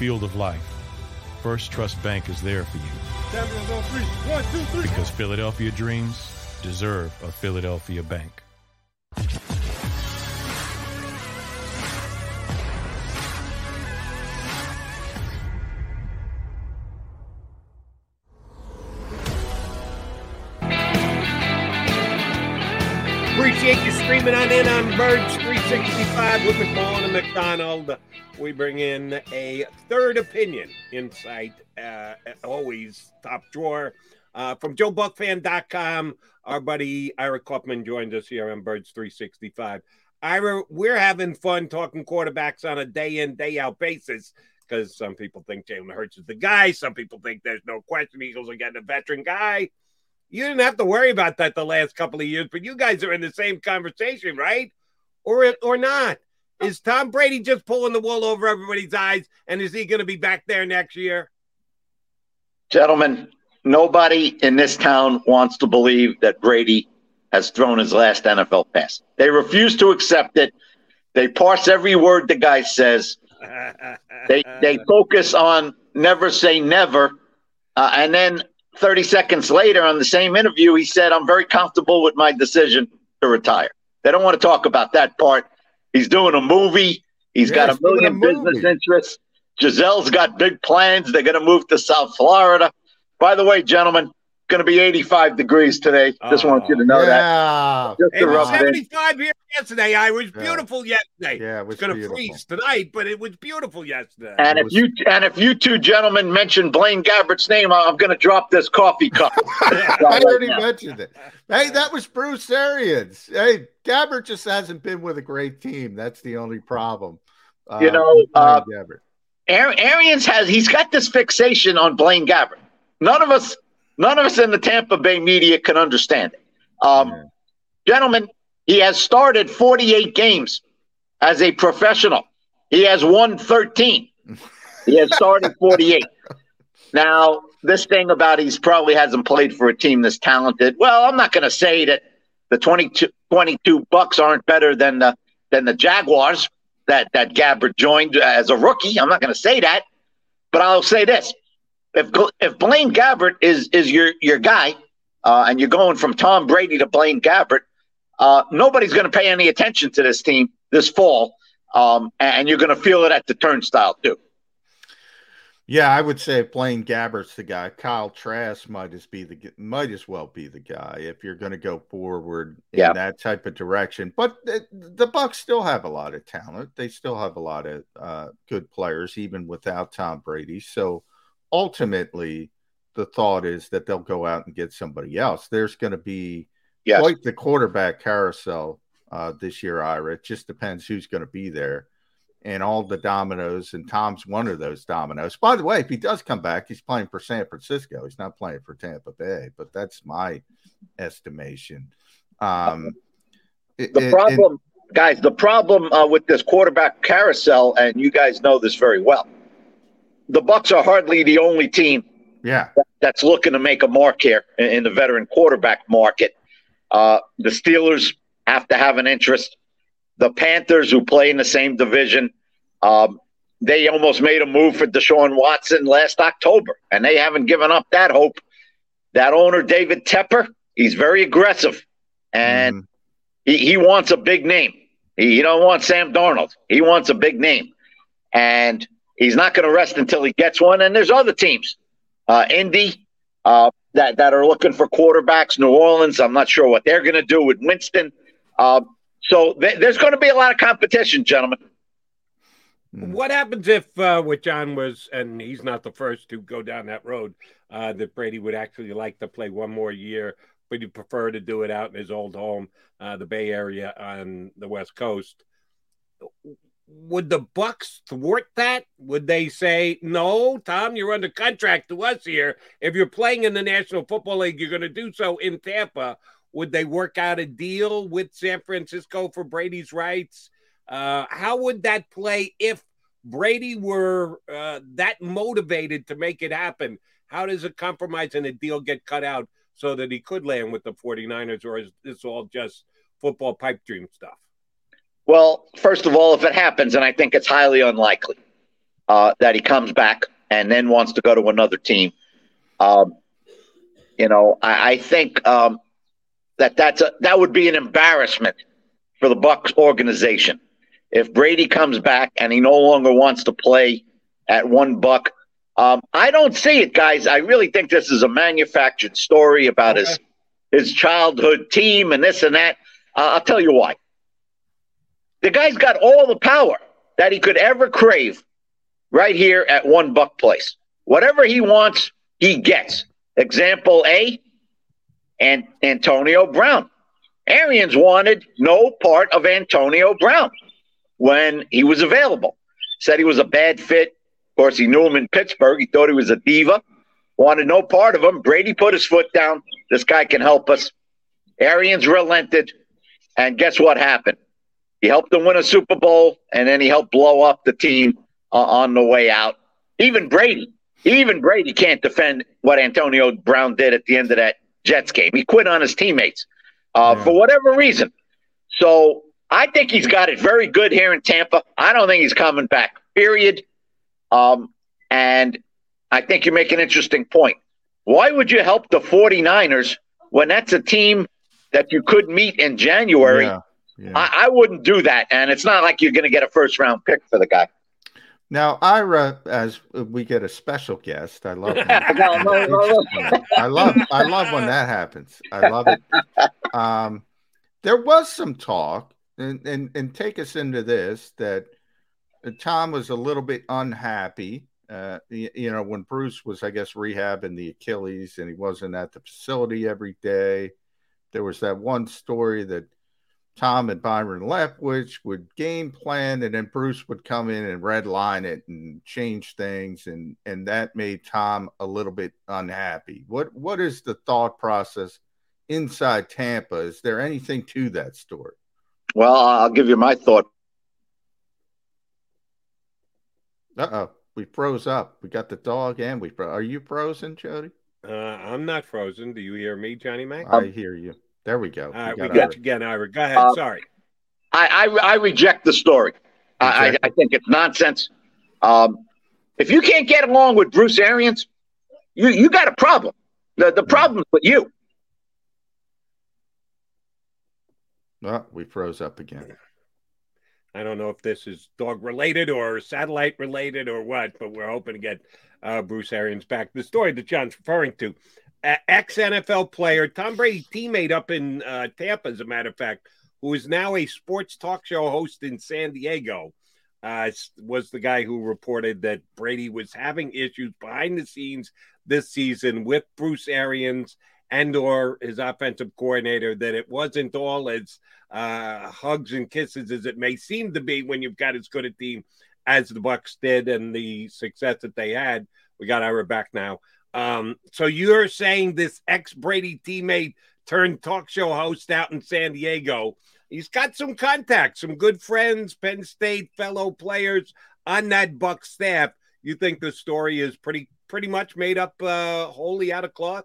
field of life, First Trust Bank is there for you One two three. because Philadelphia dreams deserve a Philadelphia bank. Appreciate you streaming on in on Birds 365 with McMullen and McDonald. We bring in a third opinion insight, uh, always top drawer. Uh, from JoeBucsFan.com, our buddy Ira Kaufman joined us here on Birds 365. Ira, we're having fun talking quarterbacks on a day in, day out basis because some people think Jalen Hurts is the guy. Some people think there's no question Eagles are getting a veteran guy. You didn't have to worry about that the last couple of years, but you guys are in the same conversation, right? Or or not? Is Tom Brady just pulling the wool over everybody's eyes, and is he going to be back there next year? Gentlemen, nobody in this town wants to believe that Brady has thrown his last NFL pass. They refuse to accept it. They parse every word the guy says. [laughs] they they focus on never say never, uh, and then 30 seconds later on the same interview, he said, I'm very comfortable with my decision to retire. They don't want to talk about that part. He's doing a movie. He's yeah, got a million business interests. Gisele's got big plans. They're going to move to South Florida. By the way, gentlemen, going to be 85 degrees today. Just want you to know yeah. that. it was 75 here yesterday. I was beautiful yeah. yesterday. Yeah, it was going to freeze tonight, but it was beautiful yesterday. And if was... you and if you two gentlemen mention Blaine Gabbert's name, I'm going to drop this coffee cup. [laughs] I already mentioned it. Hey, that was Bruce Arians. Hey, Gabbert just hasn't been with a great team. That's the only problem. Uh, you know, uh, Arians has he's got this fixation on Blaine Gabbert. None of us None of us in the Tampa Bay media can understand it. Um. Gentlemen, he has started 48 games as a professional. He has won 13. he has started 48. [laughs] Now, this thing about he's probably hasn't played for a team this talented. Well, I'm not going to say that the 22, 22 Bucs aren't better than the than the Jaguars that that Gabbert joined as a rookie. I'm not going to say that, but I'll say this: if if Blaine Gabbert is is your your guy, uh, and you're going from Tom Brady to Blaine Gabbert, uh, nobody's going to pay any attention to this team this fall, um, and you're going to feel it at the turnstile too. Yeah, I would say Blaine Gabbert's the guy. Kyle Trask might as be the might as well be the guy if you're going to go forward in yeah. that type of direction. But the, the, Bucs still have a lot of talent. They still have a lot of uh, good players, even without Tom Brady. So ultimately, the thought is that they'll go out and get somebody else. There's going to be yes. quite the quarterback carousel uh, this year, Ira. It just depends who's going to be there and all the dominoes. And Tom's one of those dominoes. By the way, if he does come back, he's playing for San Francisco. He's not playing for Tampa Bay, but that's my estimation. Um, the it, problem, it, guys, the problem uh, with this quarterback carousel, and you guys know this very well the Bucs are hardly the only team yeah. that's looking to make a mark here in, the veteran quarterback market. Uh, the Steelers have to have an interest. The Panthers, who play in the same division, um, they almost made a move for Deshaun Watson last October, and they haven't given up that hope. That owner, David Tepper, he's very aggressive, and mm. he, he wants a big name. He, he don't want Sam Darnold. He wants a big name, and He's not going to rest until he gets one. And there's other teams, uh, Indy, uh, that that are looking for quarterbacks. New Orleans, I'm not sure what they're going to do with Winston. Uh, so th- there's going to be a lot of competition, gentlemen. Hmm. What happens if, uh, with John was, and he's not the first to go down that road, uh, that Brady would actually like to play one more year, but he'd prefer to do it out in his old home, uh, the Bay Area on the West Coast would the Bucs thwart that? Would they say, "No, Tom, you're under contract to us here. If you're playing in the National Football League, you're going to do so in Tampa." Would they work out a deal with San Francisco for Brady's rights? Uh, how would that play if Brady were uh, that motivated to make it happen? How does a compromise and a deal get cut out so that he could land with the 49ers, or is this all just football pipe dream stuff? Well, first of all, if it happens, and I think it's highly unlikely uh, that he comes back and then wants to go to another team, um, you know, I, I think um, that that's a, that would be an embarrassment for the Bucs organization if Brady comes back and he no longer wants to play at one buck. Um, I don't see it, guys. I really think this is a manufactured story about okay. his his childhood team and this and that. I'll tell you why. The guy's got all the power that he could ever crave right here at one buck place. Whatever he wants, he gets. Example A, and Antonio Brown. Arians wanted no part of Antonio Brown when he was available. Said he was a bad fit. Of course, he knew him in Pittsburgh. He thought he was a diva. Wanted no part of him. Brady put his foot down. This guy can help us. Arians relented. And guess what happened? He helped them win a Super Bowl, and then he helped blow up the team uh, on the way out. Even Brady, even Brady can't defend what Antonio Brown did at the end of that Jets game. He quit on his teammates uh, yeah. for whatever reason. So I think he's got it very good here in Tampa. I don't think he's coming back, period. Um, and I think you make an interesting point. Why would you help the 49ers when that's a team that you could meet in January? Yeah. Yeah. I, I, wouldn't do that. And it's not like you're going to get a first round pick for the guy. Now, Ira, as we get a special guest, I love [laughs] I love I love when that happens. I love it. Um, there was some talk, and, and and take us into this that Tom was a little bit unhappy. Uh, you, you know, when Bruce was, I guess, rehabbing the Achilles, and he wasn't at the facility every day. There was that one story that Tom and Byron Leftwich would game plan, and then Bruce would come in and redline it and change things, and and that made Tom a little bit unhappy. What what is the thought process inside Tampa? Is there anything to that story? Well, I'll give you my thought. Uh oh, we froze up. We got the dog, and we fro- are you frozen, Jody? Uh, I'm not frozen. Do you hear me, Johnny Mac? I hear you. There we go. All right, we got, we got you again, Ira. Go ahead. Uh, Sorry. I, I, I reject the story. I, I, think it's nonsense. Um, if you can't get along with Bruce Arians, you you got a problem. The the problem's with you. Well, we froze up again. I don't know if this is dog related or satellite related or what, but we're hoping to get uh, Bruce Arians back. The story that John's referring to ex NFL player, Tom Brady teammate up in uh, Tampa, as a matter of fact, who is now a sports talk show host in San Diego, uh, was the guy who reported that Brady was having issues behind the scenes this season with Bruce Arians and or his offensive coordinator that it wasn't all as uh, hugs and kisses as it may seem to be when you've got as good a team as the Bucs did and the success that they had. We got Ira back now. Um, so you're saying this ex Brady teammate turned talk show host out in San Diego. He's got some contacts, some good friends, Penn State fellow players on that Buck staff. You think the story is pretty pretty much made up uh, wholly out of cloth?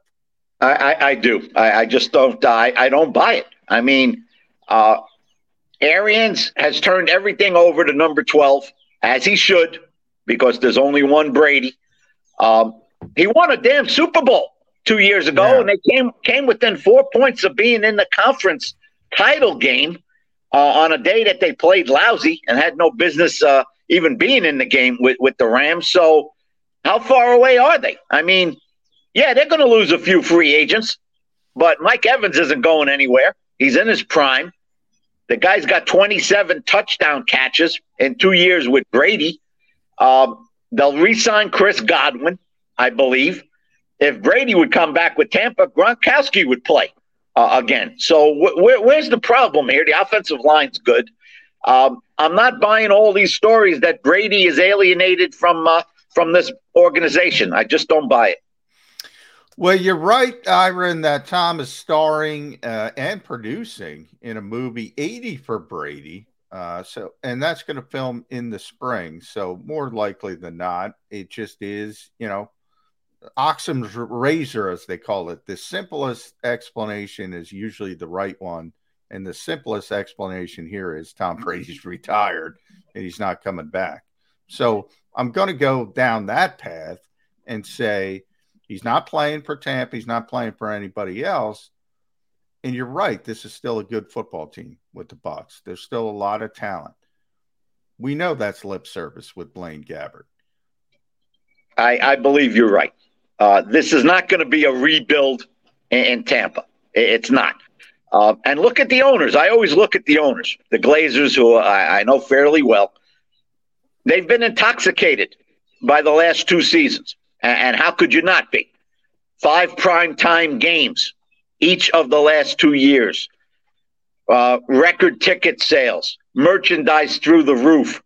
I, I, I do. I, I, just don't. I, I don't buy it. I mean, uh, Arians has turned everything over to number twelve as he should, because there's only one Brady. Um, he won a damn Super Bowl two years ago, yeah. and they came came within four points of being in the conference title game uh, on a day that they played lousy and had no business uh, even being in the game with, with the Rams. So, how far away are they? I mean, yeah, they're going to lose a few free agents, but Mike Evans isn't going anywhere. He's in his prime. The guy's got 27 touchdown catches in two years with Brady. Um, they'll re sign Chris Godwin. I believe. If Brady would come back with Tampa, Gronkowski would play uh, again. So wh- wh- where's the problem here? The offensive line's good. Um, I'm not buying all these stories that Brady is alienated from uh, from this organization. I just don't buy it. Well, you're right, Ira, that Tom is starring uh, and producing in a movie 80 for Brady. Uh, so, and that's going to film in the spring. So, more likely than not, it just is, you know, Occam's razor, as they call it. The simplest explanation is usually the right one. And the simplest explanation here is Tom [laughs] Brady's retired and he's not coming back. So I'm going to go down that path and say he's not playing for Tampa. He's not playing for anybody else. And you're right. This is still a good football team with the Bucs. There's still a lot of talent. We know that's lip service with Blaine Gabbert. I, I believe you're right. Uh, this is not going to be a rebuild in, in, Tampa. It's not. Uh, and look at the owners. I always look at the owners, the Glazers, who I, I know fairly well. They've been intoxicated by the last two seasons. And, and how could you not be? Five prime time games each of the last two years, uh, record ticket sales, merchandise through the roof.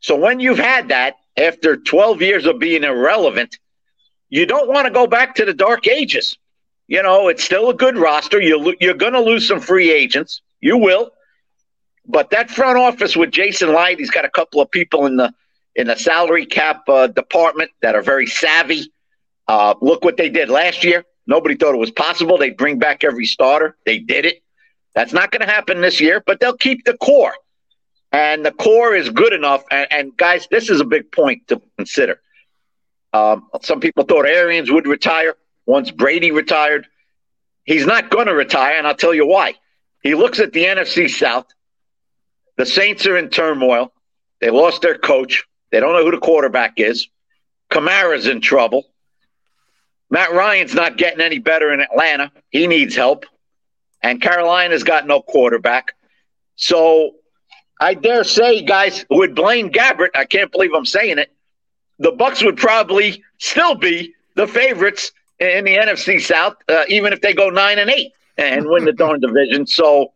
So when you've had that after 12 years of being irrelevant, you don't want to go back to the dark ages. You know, it's still a good roster. You're, you're going to lose some free agents. You will. But that front office with Jason Licht, he's got a couple of people in the in the salary cap uh, department that are very savvy. Uh, look what they did last year. Nobody thought it was possible. They'd bring back every starter. They did it. That's not going to happen this year, but they'll keep the core. And the core is good enough. And, and guys, this is a big point to consider. Um, some people thought Arians would retire once Brady retired. He's not going to retire, and I'll tell you why. He looks at the NFC South. The Saints are in turmoil. They lost their coach. They don't know who the quarterback is. Kamara's in trouble. Matt Ryan's not getting any better in Atlanta. He needs help. And Carolina's got no quarterback. So I dare say, guys, with Blaine Gabbert, I can't believe I'm saying it, the Bucs would probably still be the favorites in the NFC South, uh, even if they go nine and eight and win the darn [laughs] division. So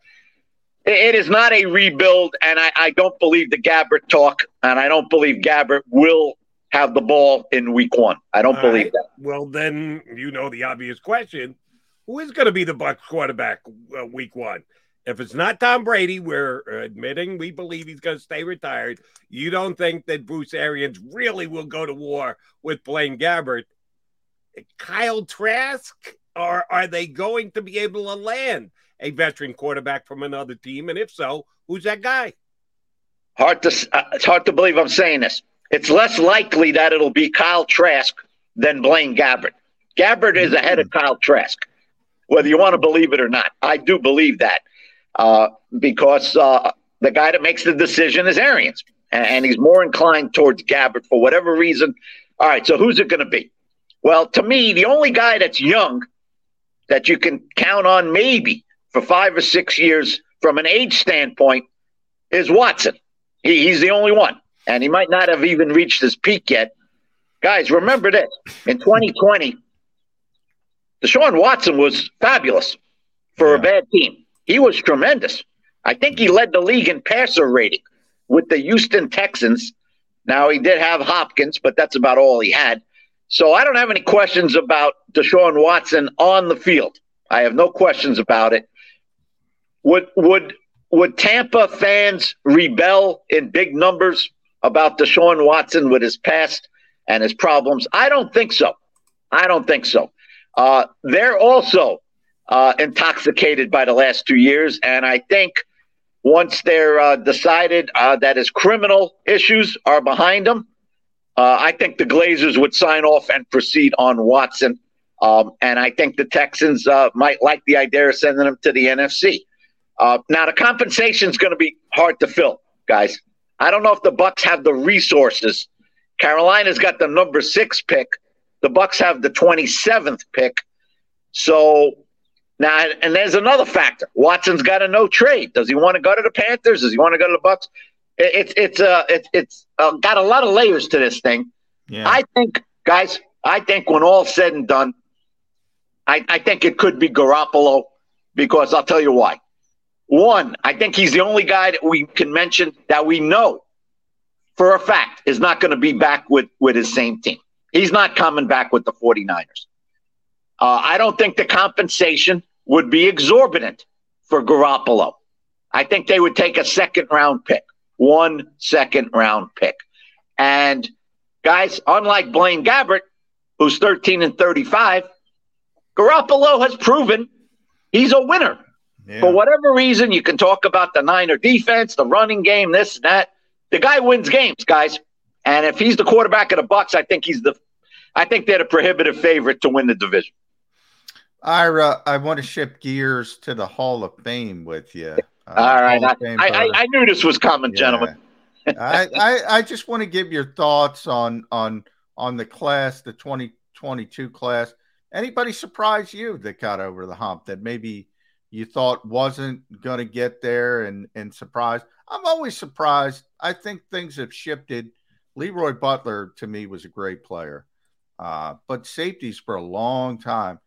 it is not a rebuild, and I, I, don't believe the Gabbert talk, and I don't believe Gabbert will have the ball in Week One. I don't All believe right. that. Well, then you know the obvious question: Who is going to be the Bucs quarterback uh, Week One? If it's not Tom Brady, we're admitting we believe he's going to stay retired. You don't think that Bruce Arians really will go to war with Blaine Gabbert? Kyle Trask, or are they going to be able to land a veteran quarterback from another team? And if so, who's that guy? Hard to uh, it's hard to believe I'm saying this. It's less likely that it'll be Kyle Trask than Blaine Gabbert. Gabbert is ahead of Kyle Trask, whether you want to believe it or not. I do believe that uh, because uh, the guy that makes the decision is Arians, and he's more inclined towards Gabbert for whatever reason. All right, so who's it going to be? Well, to me, the only guy that's young that you can count on maybe for five or six years from an age standpoint is Watson. He, he's the only one, and he might not have even reached his peak yet. Guys, remember this in 2020, Deshaun Watson was fabulous for yeah. a bad team. He was tremendous. I think he led the league in passer rating with the Houston Texans. Now, he did have Hopkins, but that's about all he had. So I don't have any questions about Deshaun Watson on the field. I have no questions about it. Would would would Tampa fans rebel in big numbers about Deshaun Watson with his past and his problems? I don't think so. I don't think so. Uh, they're also uh, intoxicated by the last two years, and I think once they're uh, decided uh, that his criminal issues are behind him, uh, I think the Glazers would sign off and proceed on Watson. Um, and I think the Texans uh, might like the idea of sending him to the NFC. Uh, now the compensation is going to be hard to fill, guys. I don't know if the Bucs have the resources. Carolina's got the number six pick. The Bucs have the twenty seventh pick. So now, and there's another factor. Watson's got a no trade. Does he want to go to the Panthers? Does he want to go to the Bucs? it's it's uh it's it's uh, got a lot of layers to this thing. Yeah. I think, guys, I think when all said and done, I, I think it could be Garoppolo because I'll tell you why. One, I think he's the only guy that we can mention that we know for a fact is not going to be back with, with his same team. He's not coming back with the 49ers. Uh, I don't think the compensation would be exorbitant for Garoppolo. I think they would take a second round pick one second round pick. And guys, unlike Blaine Gabbert, who's 13 and 35, Garoppolo has proven he's a winner. Yeah. For whatever reason, you can talk about the Niner defense, the running game, this and that. The guy wins games, guys. And if he's the quarterback of the Bucs, I think he's the I think they're the prohibitive favorite to win the division. Ira, I want to shift gears to the Hall of Fame with you. Uh, All right, I, I, I, knew this was coming, yeah. gentlemen. I, I, I just want to give your thoughts on on on the class, the 2022 class. Anybody surprise you that got over the hump that maybe you thought wasn't going to get there and and surprised. I'm always surprised. I think things have shifted. Leroy Butler to me was a great player, uh, but safeties for a long time.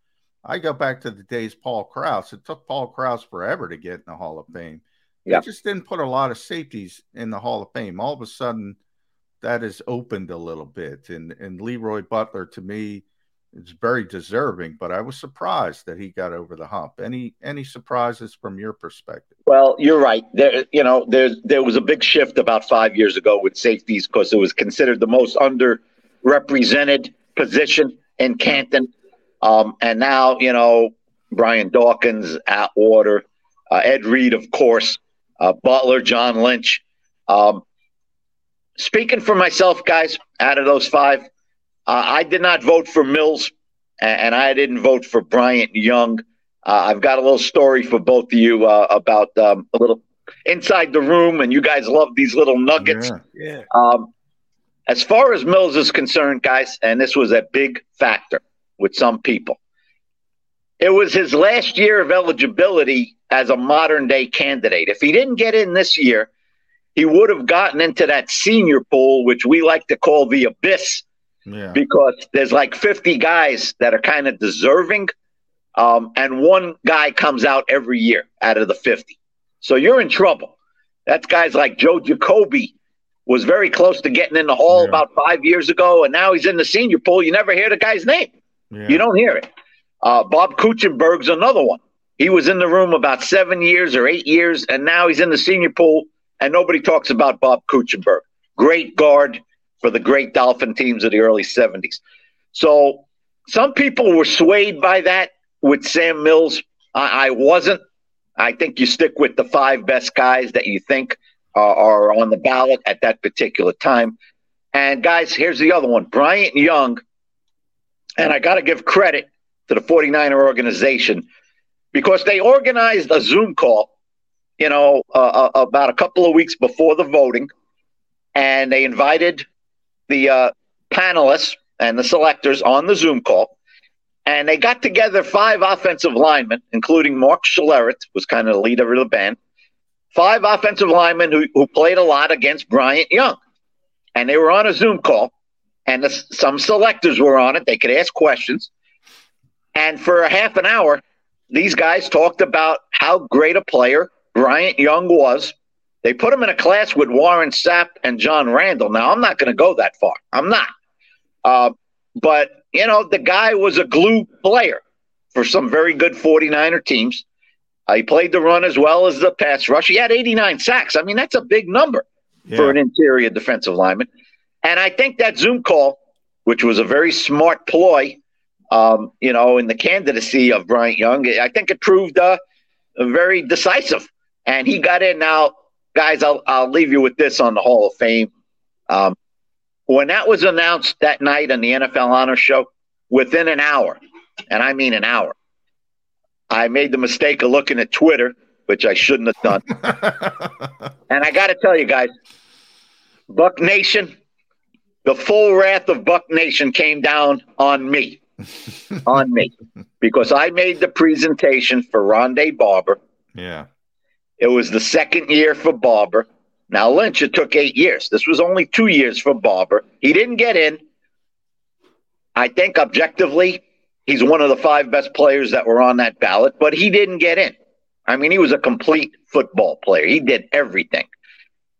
I go back to the days Paul Krause. It took Paul Krause forever to get in the Hall of Fame. They just didn't put a lot of safeties in the Hall of Fame. All of a sudden, that has opened a little bit. And and Leroy Butler to me is very deserving, but I was surprised that he got over the hump. Any any surprises from your perspective? Well, you're right. There you know, there there was a big shift about five years ago with safeties because it was considered the most underrepresented position in Canton. Um, and now, you know, Brian Dawkins, Atwater, uh, Ed Reed, of course, uh, Butler, John Lynch. Um, speaking for myself, guys, out of those five, uh, I did not vote for Mills, and I didn't vote for Bryant Young. Uh, I've got a little story for both of you uh, about um, a little inside the room, and you guys love these little nuggets. Yeah. yeah. Um, as far as Mills is concerned, guys, and this was a big factor with some people. It was his last year of eligibility as a modern day candidate. If he didn't get in this year, he would have gotten into that senior pool, which we like to call the abyss, yeah. because there's like 50 guys that are kind of deserving, um, and one guy comes out every year out of the 50. So you're in trouble. That's guys like Joe Jacoby was very close to getting in the hall yeah. about five years ago, and now he's in the senior pool. You never hear the guy's name. Yeah. You don't hear it. Uh, Bob Kuechenberg's another one. He was in the room about seven years or eight years, and now he's in the senior pool, and nobody talks about Bob Kuechenberg. Great guard for the great Dolphin teams of the early 70s. So some people were swayed by that with Sam Mills. I, I wasn't. I think you stick with the five best guys that you think uh, are on the ballot at that particular time. And guys, here's the other one Bryant Young and I got to give credit to the 49er organization because they organized a Zoom call, you know, uh, uh, about a couple of weeks before the voting. And they invited the uh, panelists and the selectors on the Zoom call. And they got together five offensive linemen, including Mark Schlereth, was kind of the leader of the band. Five offensive linemen who, who played a lot against Bryant Young. And they were on a Zoom call and the, some selectors were on it. They could ask questions. And for a half an hour, these guys talked about how great a player Bryant Young was. They put him in a class with Warren Sapp and John Randle. Now, I'm not going to go that far. I'm not. Uh, but, you know, the guy was a glue player for some very good 49er teams. Uh, he played the run as well as the pass rush. He had 89 sacks. I mean, that's a big number yeah. for an interior defensive lineman. And I think that Zoom call, which was a very smart ploy, um, you know, in the candidacy of Bryant Young, I think it proved uh, very decisive. And he got in. Now, guys, I'll, I'll leave you with this on the Hall of Fame. Um, when that was announced that night on the NFL Honor Show, within an hour, and I mean an hour, I made the mistake of looking at Twitter, which I shouldn't have done. [laughs] and I got to tell you guys, Buck Nation, the full wrath of Buck Nation came down on me, [laughs] on me, because I made the presentation for Rondé Barber. Yeah. It was the second year for Barber. Now, Lynch, it took eight years. This was only two years for Barber. He didn't get in. I think objectively, he's one of the five best players that were on that ballot, but he didn't get in. I mean, he was a complete football player. He did everything.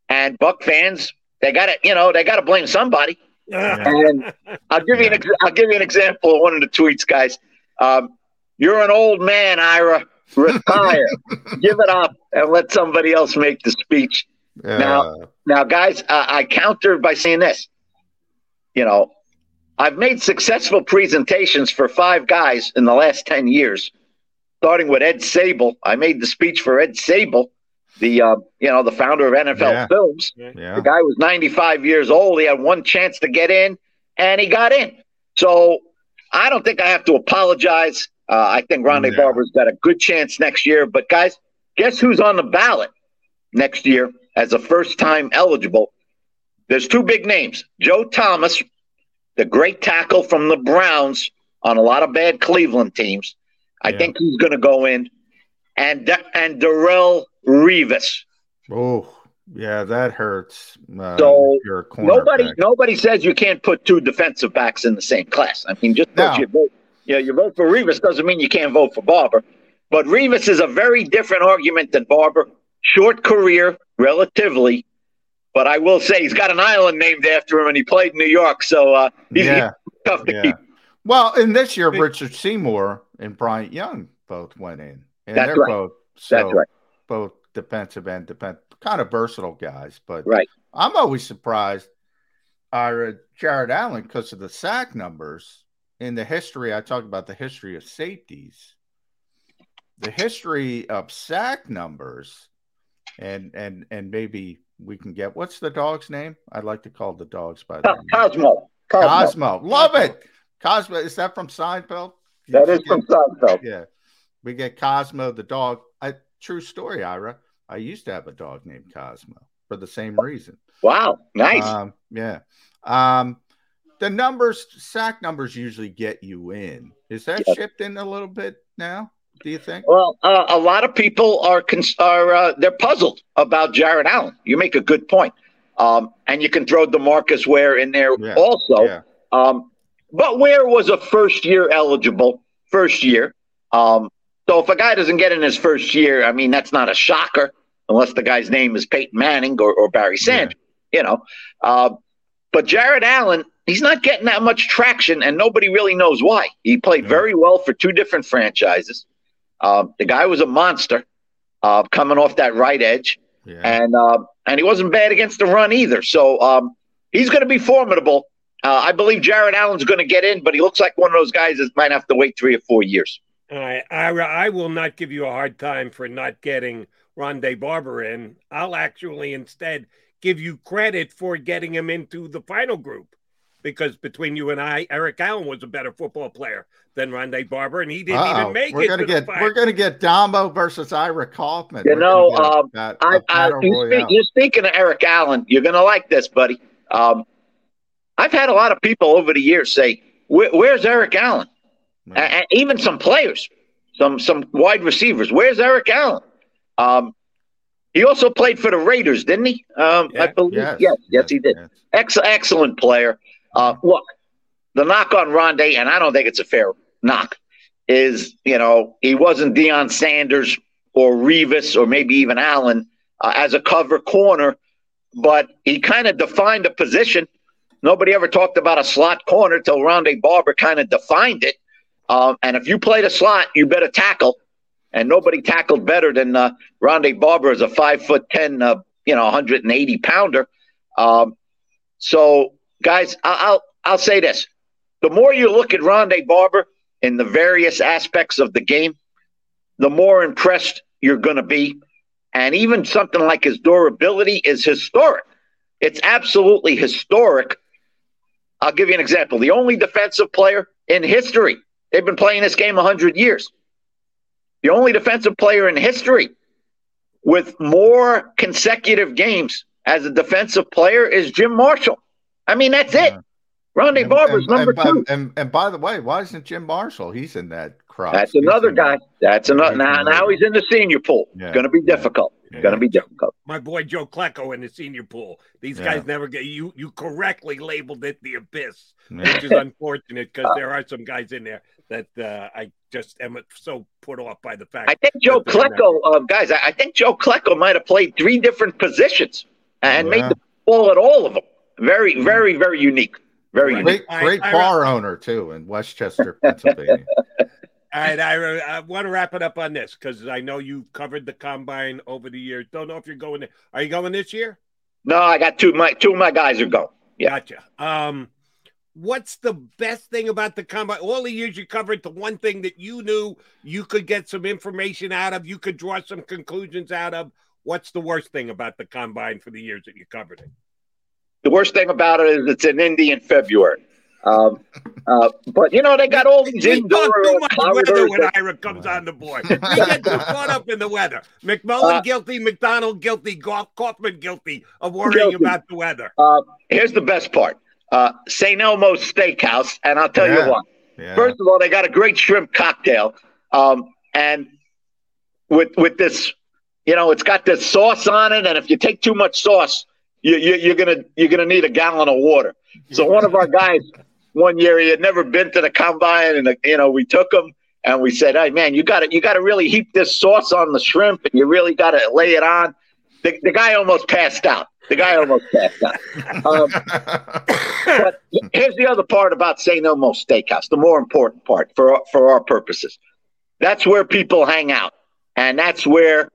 And Buck fans they got to, you know, they got to blame somebody. and I'll give you an I'll give you an example of one of the tweets, guys. Um, you're an old man, Ira. Retire, [laughs] give it up, and let somebody else make the speech. Yeah. Now, now, guys, uh, I counter by saying this. You know, I've made successful presentations for five guys in the last ten years, starting with Ed Sabol. I made the speech for Ed Sabol the uh, you know the founder of NFL yeah. Films. Yeah. The guy was 95 years old. He had one chance to get in, and he got in. So I don't think I have to apologize. Uh, I think Rondé yeah. Barber's got a good chance next year. But guys, guess who's on the ballot next year as a first time eligible? There's two big names: Joe Thomas, the great tackle from the Browns on a lot of bad Cleveland teams. I think he's going to go in and and Darrelle Revis. Oh, yeah, that hurts. Uh, so nobody nobody says you can't put two defensive backs in the same class. I mean, just no. you vote, yeah, you vote for Revis doesn't mean you can't vote for Barber. But Revis is a very different argument than Barber. Short career, relatively, but I will say he's got an island named after him, and he played in New York, so uh, he's, yeah. he's tough to yeah. keep. Well, in this year, Richard Seymour and Bryant Young both went in, and That's they're right. both so That's right. Both defensive and defense, kind of versatile guys. But right, I'm always surprised. Uh, Jared Allen because of the sack numbers in the history. I talk about the history of safeties, the history of sack numbers, and and and maybe we can get what's the dog's name? I'd like to call the dogs by the Cosmo. Cosmo. Cosmo. Love it. Cosmo. Is that from Seinfeld? That is from Seinfeld. Yeah. We get Cosmo the dog. True story, Ira. I used to have a dog named Cosmo for the same reason. Wow. Nice. Um, yeah. Um, the numbers, sack numbers usually get you in. Is that yep. shipped in a little bit now? Do you think? Well, uh, a lot of people are cons- are uh, they're puzzled about Jared Allen. You make a good point, um, and you can throw Demarcus Ware in there yeah. also. Yeah. Um, but Ware was a first year eligible, first year. Um, so if a guy doesn't get in his first year, I mean that's not a shocker, unless the guy's name is Peyton Manning or, or Barry Sanders. Yeah. You know, uh, but Jared Allen, he's not getting that much traction, and nobody really knows why. He played yeah. very well for two different franchises. Uh, the guy was a monster uh, coming off that right edge, yeah. and uh, and he wasn't bad against the run either. So um, he's going to be formidable. Uh, I believe Jared Allen's going to get in, but he looks like one of those guys that might have to wait three or four years. I, I, I will not give you a hard time for not getting Rondé Barber in. I'll actually instead give you credit for getting him into the final group because between you and I, Eric Allen was a better football player than Rondé Barber, and he didn't Uh-oh. even make we're it. Gonna get, we're going to get Damo versus Ira Kaufman. You we're know, um, that, I, I, you speak, you're speaking of Eric Allen. You're going to like this, buddy. Um, I've had a lot of people over the years say, "Where's Eric Allen?" And even some players, some some wide receivers. Where's Eric Allen? Um, he also played for the Raiders, didn't he? Um, yeah, I believe. Yes, yes, yes, he did. Yes. Ex- excellent player. Uh, look, the knock on Rondé, and I don't think it's a fair knock, is you know he wasn't Deion Sanders or Revis or maybe even Allen uh, as a cover corner, but he kind of defined a position. Nobody ever talked about a slot corner till Rondé Barber kind of defined it. Um, and if you played a slot, you better tackle. And nobody tackled better than uh, Rondé Barber as a five foot ten, uh, you know, 180 pounder. Um, so guys, I'll I'll say this: the more you look at Rondé Barber in the various aspects of the game, the more impressed you're going to be. And even something like his durability is historic. It's absolutely historic. I'll give you an example. The only defensive player in history, they've been playing this game 100 years. The only defensive player in history with more consecutive games as a defensive player is Jim Marshall. I mean, that's it. Rondé Barber's number and, two. And, and by the way, why isn't Jim Marshall? He's in that crowd. That's another guy. That's another. Now, now he's in the senior pool. Yeah. It's going to be difficult. Yeah. It's going to be difficult. My boy Joe Klecko in the senior pool. These yeah. guys never get you. You correctly labeled it the abyss, which is unfortunate because [laughs] uh, there are some guys in there that uh, I just am so put off by the fact. I think Joe Klecko, uh, guys. I, I, think Joe Klecko might have played three different positions and made the ball at all of them. Very, very, very unique. Very great, unique. great I, bar I, owner too in West Chester, Pennsylvania. [laughs] All right, I, I want to wrap it up on this because I know you've covered the combine over the years. Don't know if you're going. There. Are you going this year? No, I got two. My two of my guys are going. Yeah. Gotcha. Um, what's the best thing about the combine? All the years you covered, the one thing that you knew you could get some information out of, you could draw some conclusions out of. What's the worst thing about the combine for the years that you covered it? The worst thing about it is it's in Indy in February. Um, uh, but you know they got all these indoor too much weather when Ira comes on the board. We get too caught up in the weather. [laughs] McMullen uh, guilty, McDonough guilty, Kaufman guilty of worrying guilty. about the weather. Uh, here's the best part: uh, St. Elmo's Steakhouse, and I'll tell yeah. you what. Yeah. First of all, they got a great shrimp cocktail, um, and with with this, you know, it's got this sauce on it, and if you take too much sauce, you, you, you're gonna you're gonna need a gallon of water. So [laughs] one of our guys one year he had never been to the combine, and you know we took him and we said, "Hey man, you got to you got to really heap this sauce on the shrimp, and you really got to lay it on." The, the guy almost passed out. The guy almost passed out. Um, but here's the other part about St. Elmo's Steakhouse, the more important part for for our purposes. That's where people hang out, and that's where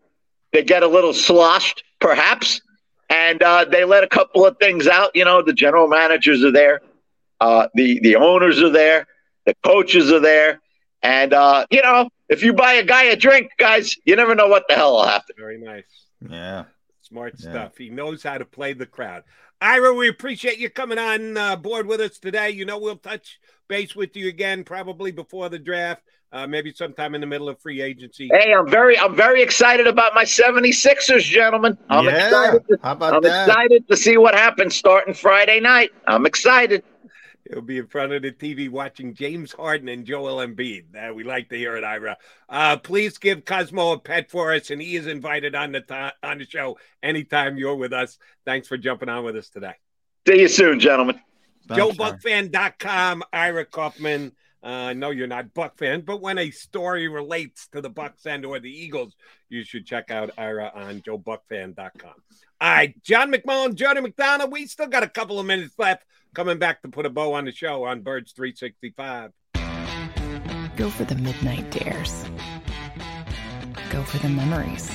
they get a little sloshed, perhaps, and uh, they let a couple of things out. You know, the general managers are there, uh, the the owners are there, the coaches are there, and uh, you know, if you buy a guy a drink, guys, you never know what the hell will happen. Very nice. Yeah. Smart yeah. stuff. He knows how to play the crowd. Ira, we appreciate you coming on uh, board with us today. You know, we'll touch base with you again probably before the draft, uh, maybe sometime in the middle of free agency. Hey, I'm very, I'm very excited about my 76ers, gentlemen. I'm yeah. excited. To, How about I'm that? excited to see what happens starting Friday night. I'm excited. He'll be in front of the TV watching James Harden and Joel Embiid. Uh, we like to hear it, Ira. Uh, please give Cosmo a pet for us, and he is invited on the to- on the show anytime you're with us. Thanks for jumping on with us today. See you soon, gentlemen. JoeBucsFan.com, Ira Kaufman. Uh, I know you're not Buck fan, but when a story relates to the Bucs and or the Eagles, you should check out Ira on JoeBucsFan.com. All right, John McMullen, Jody McDonough. We still got a couple of minutes left. Coming back to put a bow on the show on Birds 365. Go for the midnight dares. Go for the memories.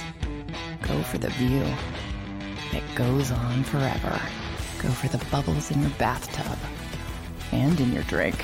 Go for the view that goes on forever. Go for the bubbles in your bathtub and in your drink.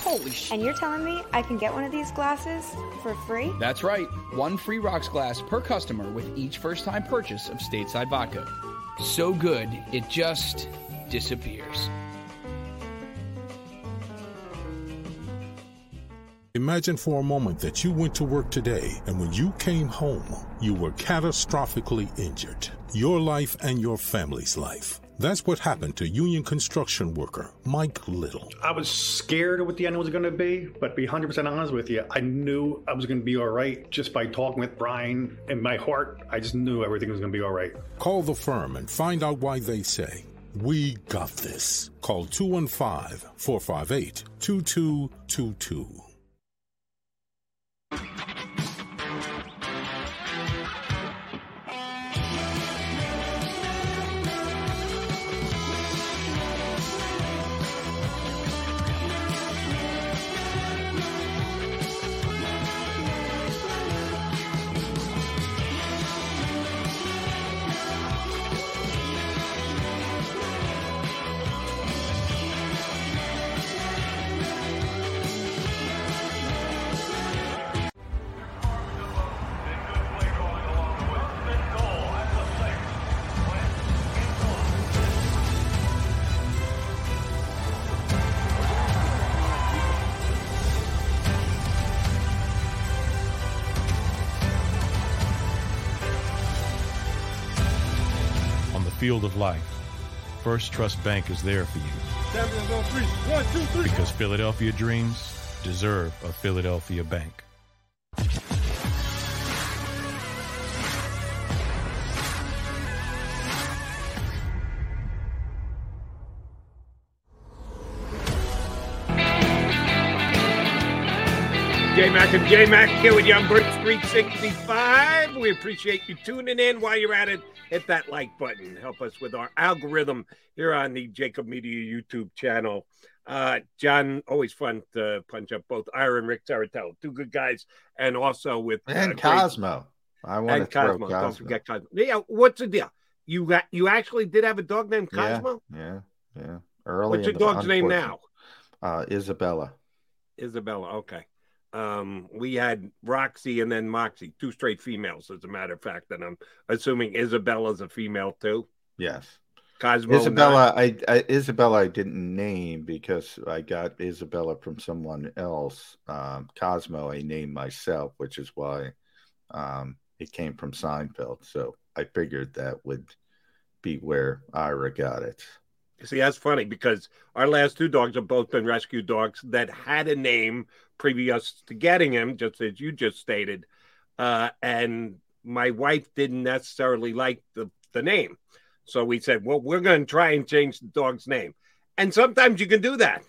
Holy shit. And you're telling me I can get one of these glasses for free? That's right. One free rocks glass per customer with each first time purchase of Stateside Vodka. So good, it just disappears. Imagine for a moment that you went to work today and when you came home, you were catastrophically injured. Your life and your family's life. That's what happened to union construction worker Mike Little. I was scared of what the end was going to be, but to be 100% honest with you, I knew I was going to be all right just by talking with Brian. In my heart, I just knew everything was going to be all right. Call the firm and find out why they say, We got this. Call 215 458 2222. Field of life, First Trust Bank is there for you. One, two, three. Because Philadelphia dreams deserve a Philadelphia bank. J Mac and J Mac here with Young Birds 365. We appreciate you tuning in. While you're at it, hit that like button. Help us with our algorithm here on the JAKIB Media YouTube channel. Uh, John, always fun to punch up both Ira and Rick Serritella, two good guys, and also with uh, And great- Cosmo. I want to throw Cosmo. Cosmo. Don't forget Cosmo. Yeah, what's the deal? You got you actually did have a dog named Cosmo? Yeah, yeah, yeah. Early. What's your dog's name now? Uh, Isabella. Isabella. Okay. Um, we had Roxy and then Moxie, two straight females, as a matter of fact. And I'm assuming Isabella's a female too. Yes. Cosmo. Isabella, I, I, Isabella, I didn't name because I got Isabella from someone else. Um, Cosmo, I named myself, which is why um, it came from Seinfeld. So I figured that would be where Ira got it. See, that's funny because our last two dogs have both been rescue dogs that had a name previous to getting him, just as you just stated. Uh, and my wife didn't necessarily like the, the name. So we said, well, we're going to try and change the dog's name. And sometimes you can do that.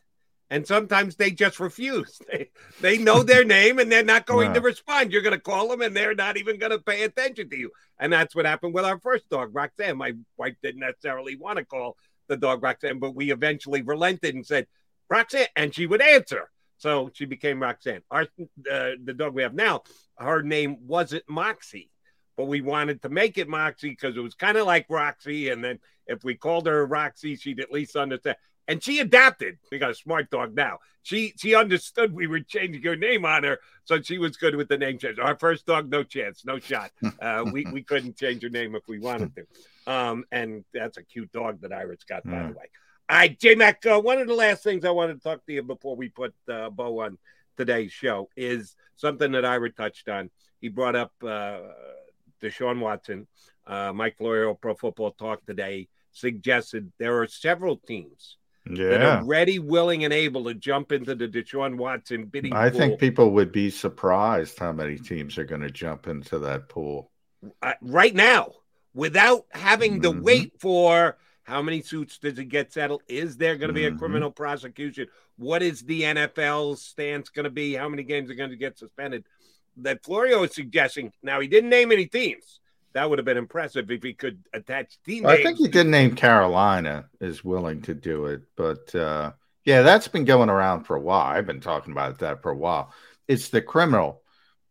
And sometimes they just refuse. [laughs] They, they know their [laughs] name and they're not going to respond. You're going to call them and they're not even going to pay attention to you. And that's what happened with our first dog, Roxanne. My wife didn't necessarily want to call the dog Roxanne, but we eventually relented and said, Roxanne, and she would answer. So she became Roxanne. Our uh, the dog we have now, her name wasn't Moxie, but we wanted to make it Moxie because it was kind of like Roxy. And then if we called her Roxy, she'd at least understand. And she adapted. We got a smart dog now. She she understood we were changing her name on her, so she was good with the name change. Our first dog, no chance, no shot. Uh, we we couldn't change her name if we wanted to. Um, and that's a cute dog that Ira's got, by the way. All right, J Mac, uh, one of the last things I wanted to talk to you before we put uh, bow on today's show is something that Ira touched on. He brought up uh, Deshaun Watson. Uh, Mike Florio, Pro Football Talk today, suggested there are several teams yeah. that are ready, willing, and able to jump into the Deshaun Watson bidding I pool. think people would be surprised how many teams are going to jump into that pool. Uh, right now without having to Mhm. wait for how many suits does it get settled? Is there going to be a Mhm. criminal prosecution? What is the NFL's stance going to be? How many games are going to get suspended? That Florio is suggesting. Now he didn't name any teams. That would have been impressive if he could attach team I think he did name Carolina is willing to do it, but uh, yeah, that's been going around for a while. I've been talking about that for a while. It's the criminal.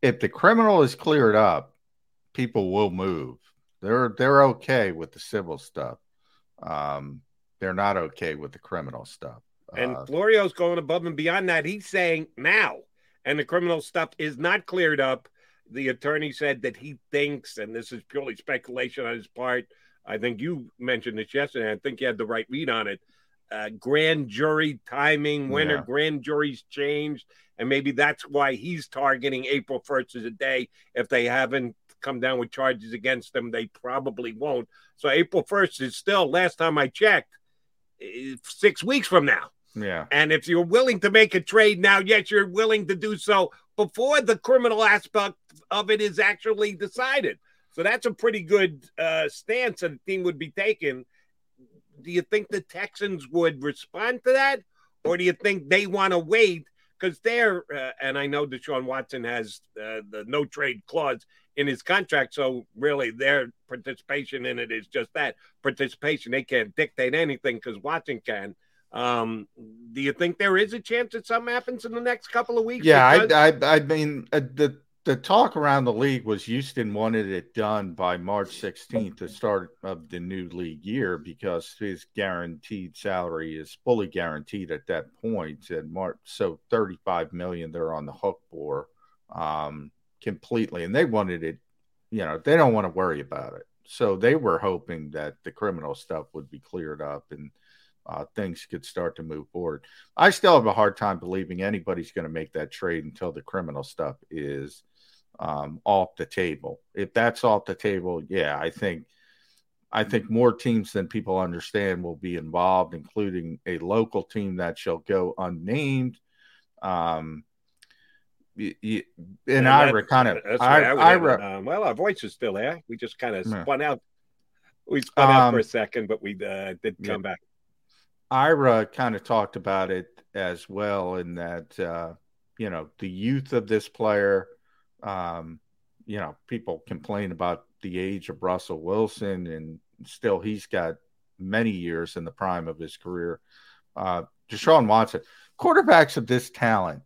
If the criminal is cleared up, people will move. They're they're okay with the civil stuff. Um, they're not okay with the criminal stuff. And Uh, Florio's going above and beyond that. He's saying now, and the criminal stuff is not cleared up. The attorney said that he thinks, and this is purely speculation on his part. I think you mentioned this yesterday. I think you had the right read on it. Uh, grand jury timing, when Yeah. are grand juries changed? And maybe that's why he's targeting April 1st as a day. If they haven't come down with charges against them, they probably won't. So April 1st is still, last time I checked, eh, six weeks from now. yeah. And if you're willing to make a trade now, yet you're willing to do so before the criminal aspect of it is actually decided. So that's a pretty good uh, stance that the team would be taking. Do you think the Texans would respond to that? Or do you think they want to wait? Because they're, uh, and I know Deshaun Watson has uh, the no trade clause in his contract. So really, their participation in it is just that participation. They can't dictate anything because Watson can. Um, do you think there is a chance that something happens in the next couple of weeks? Yeah, Because- I, I, I mean, uh, the the talk around the league was Houston wanted it done by March 16th, the start of the new league year, because his guaranteed salary is fully guaranteed at that point. And March, so 35 million they're on the hook for um, completely, and they wanted it. You know, they don't want to worry about it, so they were hoping that the criminal stuff would be cleared up and uh, things could start to move forward. I still have a hard time believing anybody's going to make that trade until the criminal stuff is um, off the table. If that's off the table, yeah, I think I think more teams than people understand will be involved, including a local team that shall go unnamed. Um, y- y- and Yeah, Ira that- kind of, that's why I would. Ira, Um, well, our voice is still there. We just kind of Yeah. spun out. We spun out for Um, a second, but we uh, did yeah. come back. Ira kind of talked about it as well in that uh, you know the youth of this player. Um, you know, people complain about the age of Russell Wilson, and still he's got many years in the prime of his career. Uh, Deshaun Watson, quarterbacks of this talent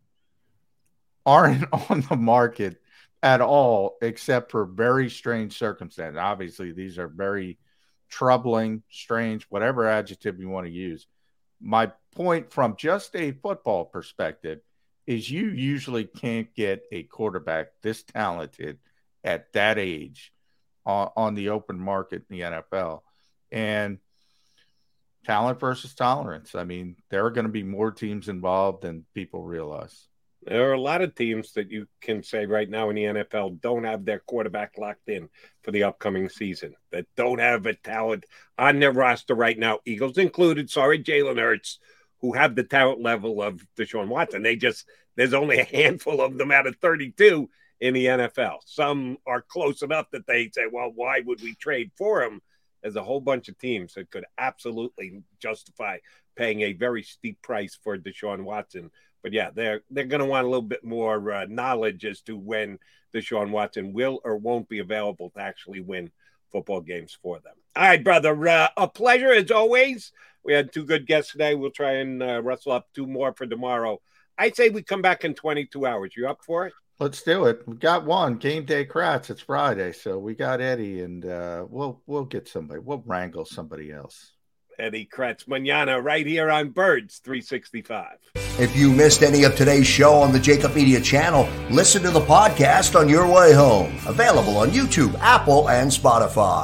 aren't [laughs] on the market at all, except for very strange circumstances. Obviously, these are very troubling, strange, whatever adjective you want to use. My point from just a football perspective is you usually can't get a quarterback this talented at that age on, on the open market in the NFL. And talent versus tolerance. I mean, there are going to be more teams involved than people realize. There are a lot of teams that you can say right now in the NFL don't have their quarterback locked in for the upcoming season, that don't have a talent on their roster right now, Eagles included. Sorry, Jalen Hurts, who have the talent level of Deshaun Watson. They just, there's only a handful of them out of 32 in the NFL. Some are close enough that they say, well, why would we trade for him? There's a whole bunch of teams that could absolutely justify paying a very steep price for Deshaun Watson but yeah, they're they're going to want a little bit more uh, knowledge as to when Deshaun Watson will or won't be available to actually win football games for them. All right, brother, uh, a pleasure as always. We had two good guests today. We'll try and uh, wrestle up two more for tomorrow. I say we come back in 22 hours. You up for it? Let's do it. We got one game day Kratz. It's Friday, so we got Eddie, and uh, we'll we'll get somebody. We'll wrangle somebody else. Eddie Kratz Manana right here on Birds 365. If you missed any of today's show on the JAKIB Media channel, listen to the podcast on your way home. Available on YouTube, Apple, and Spotify.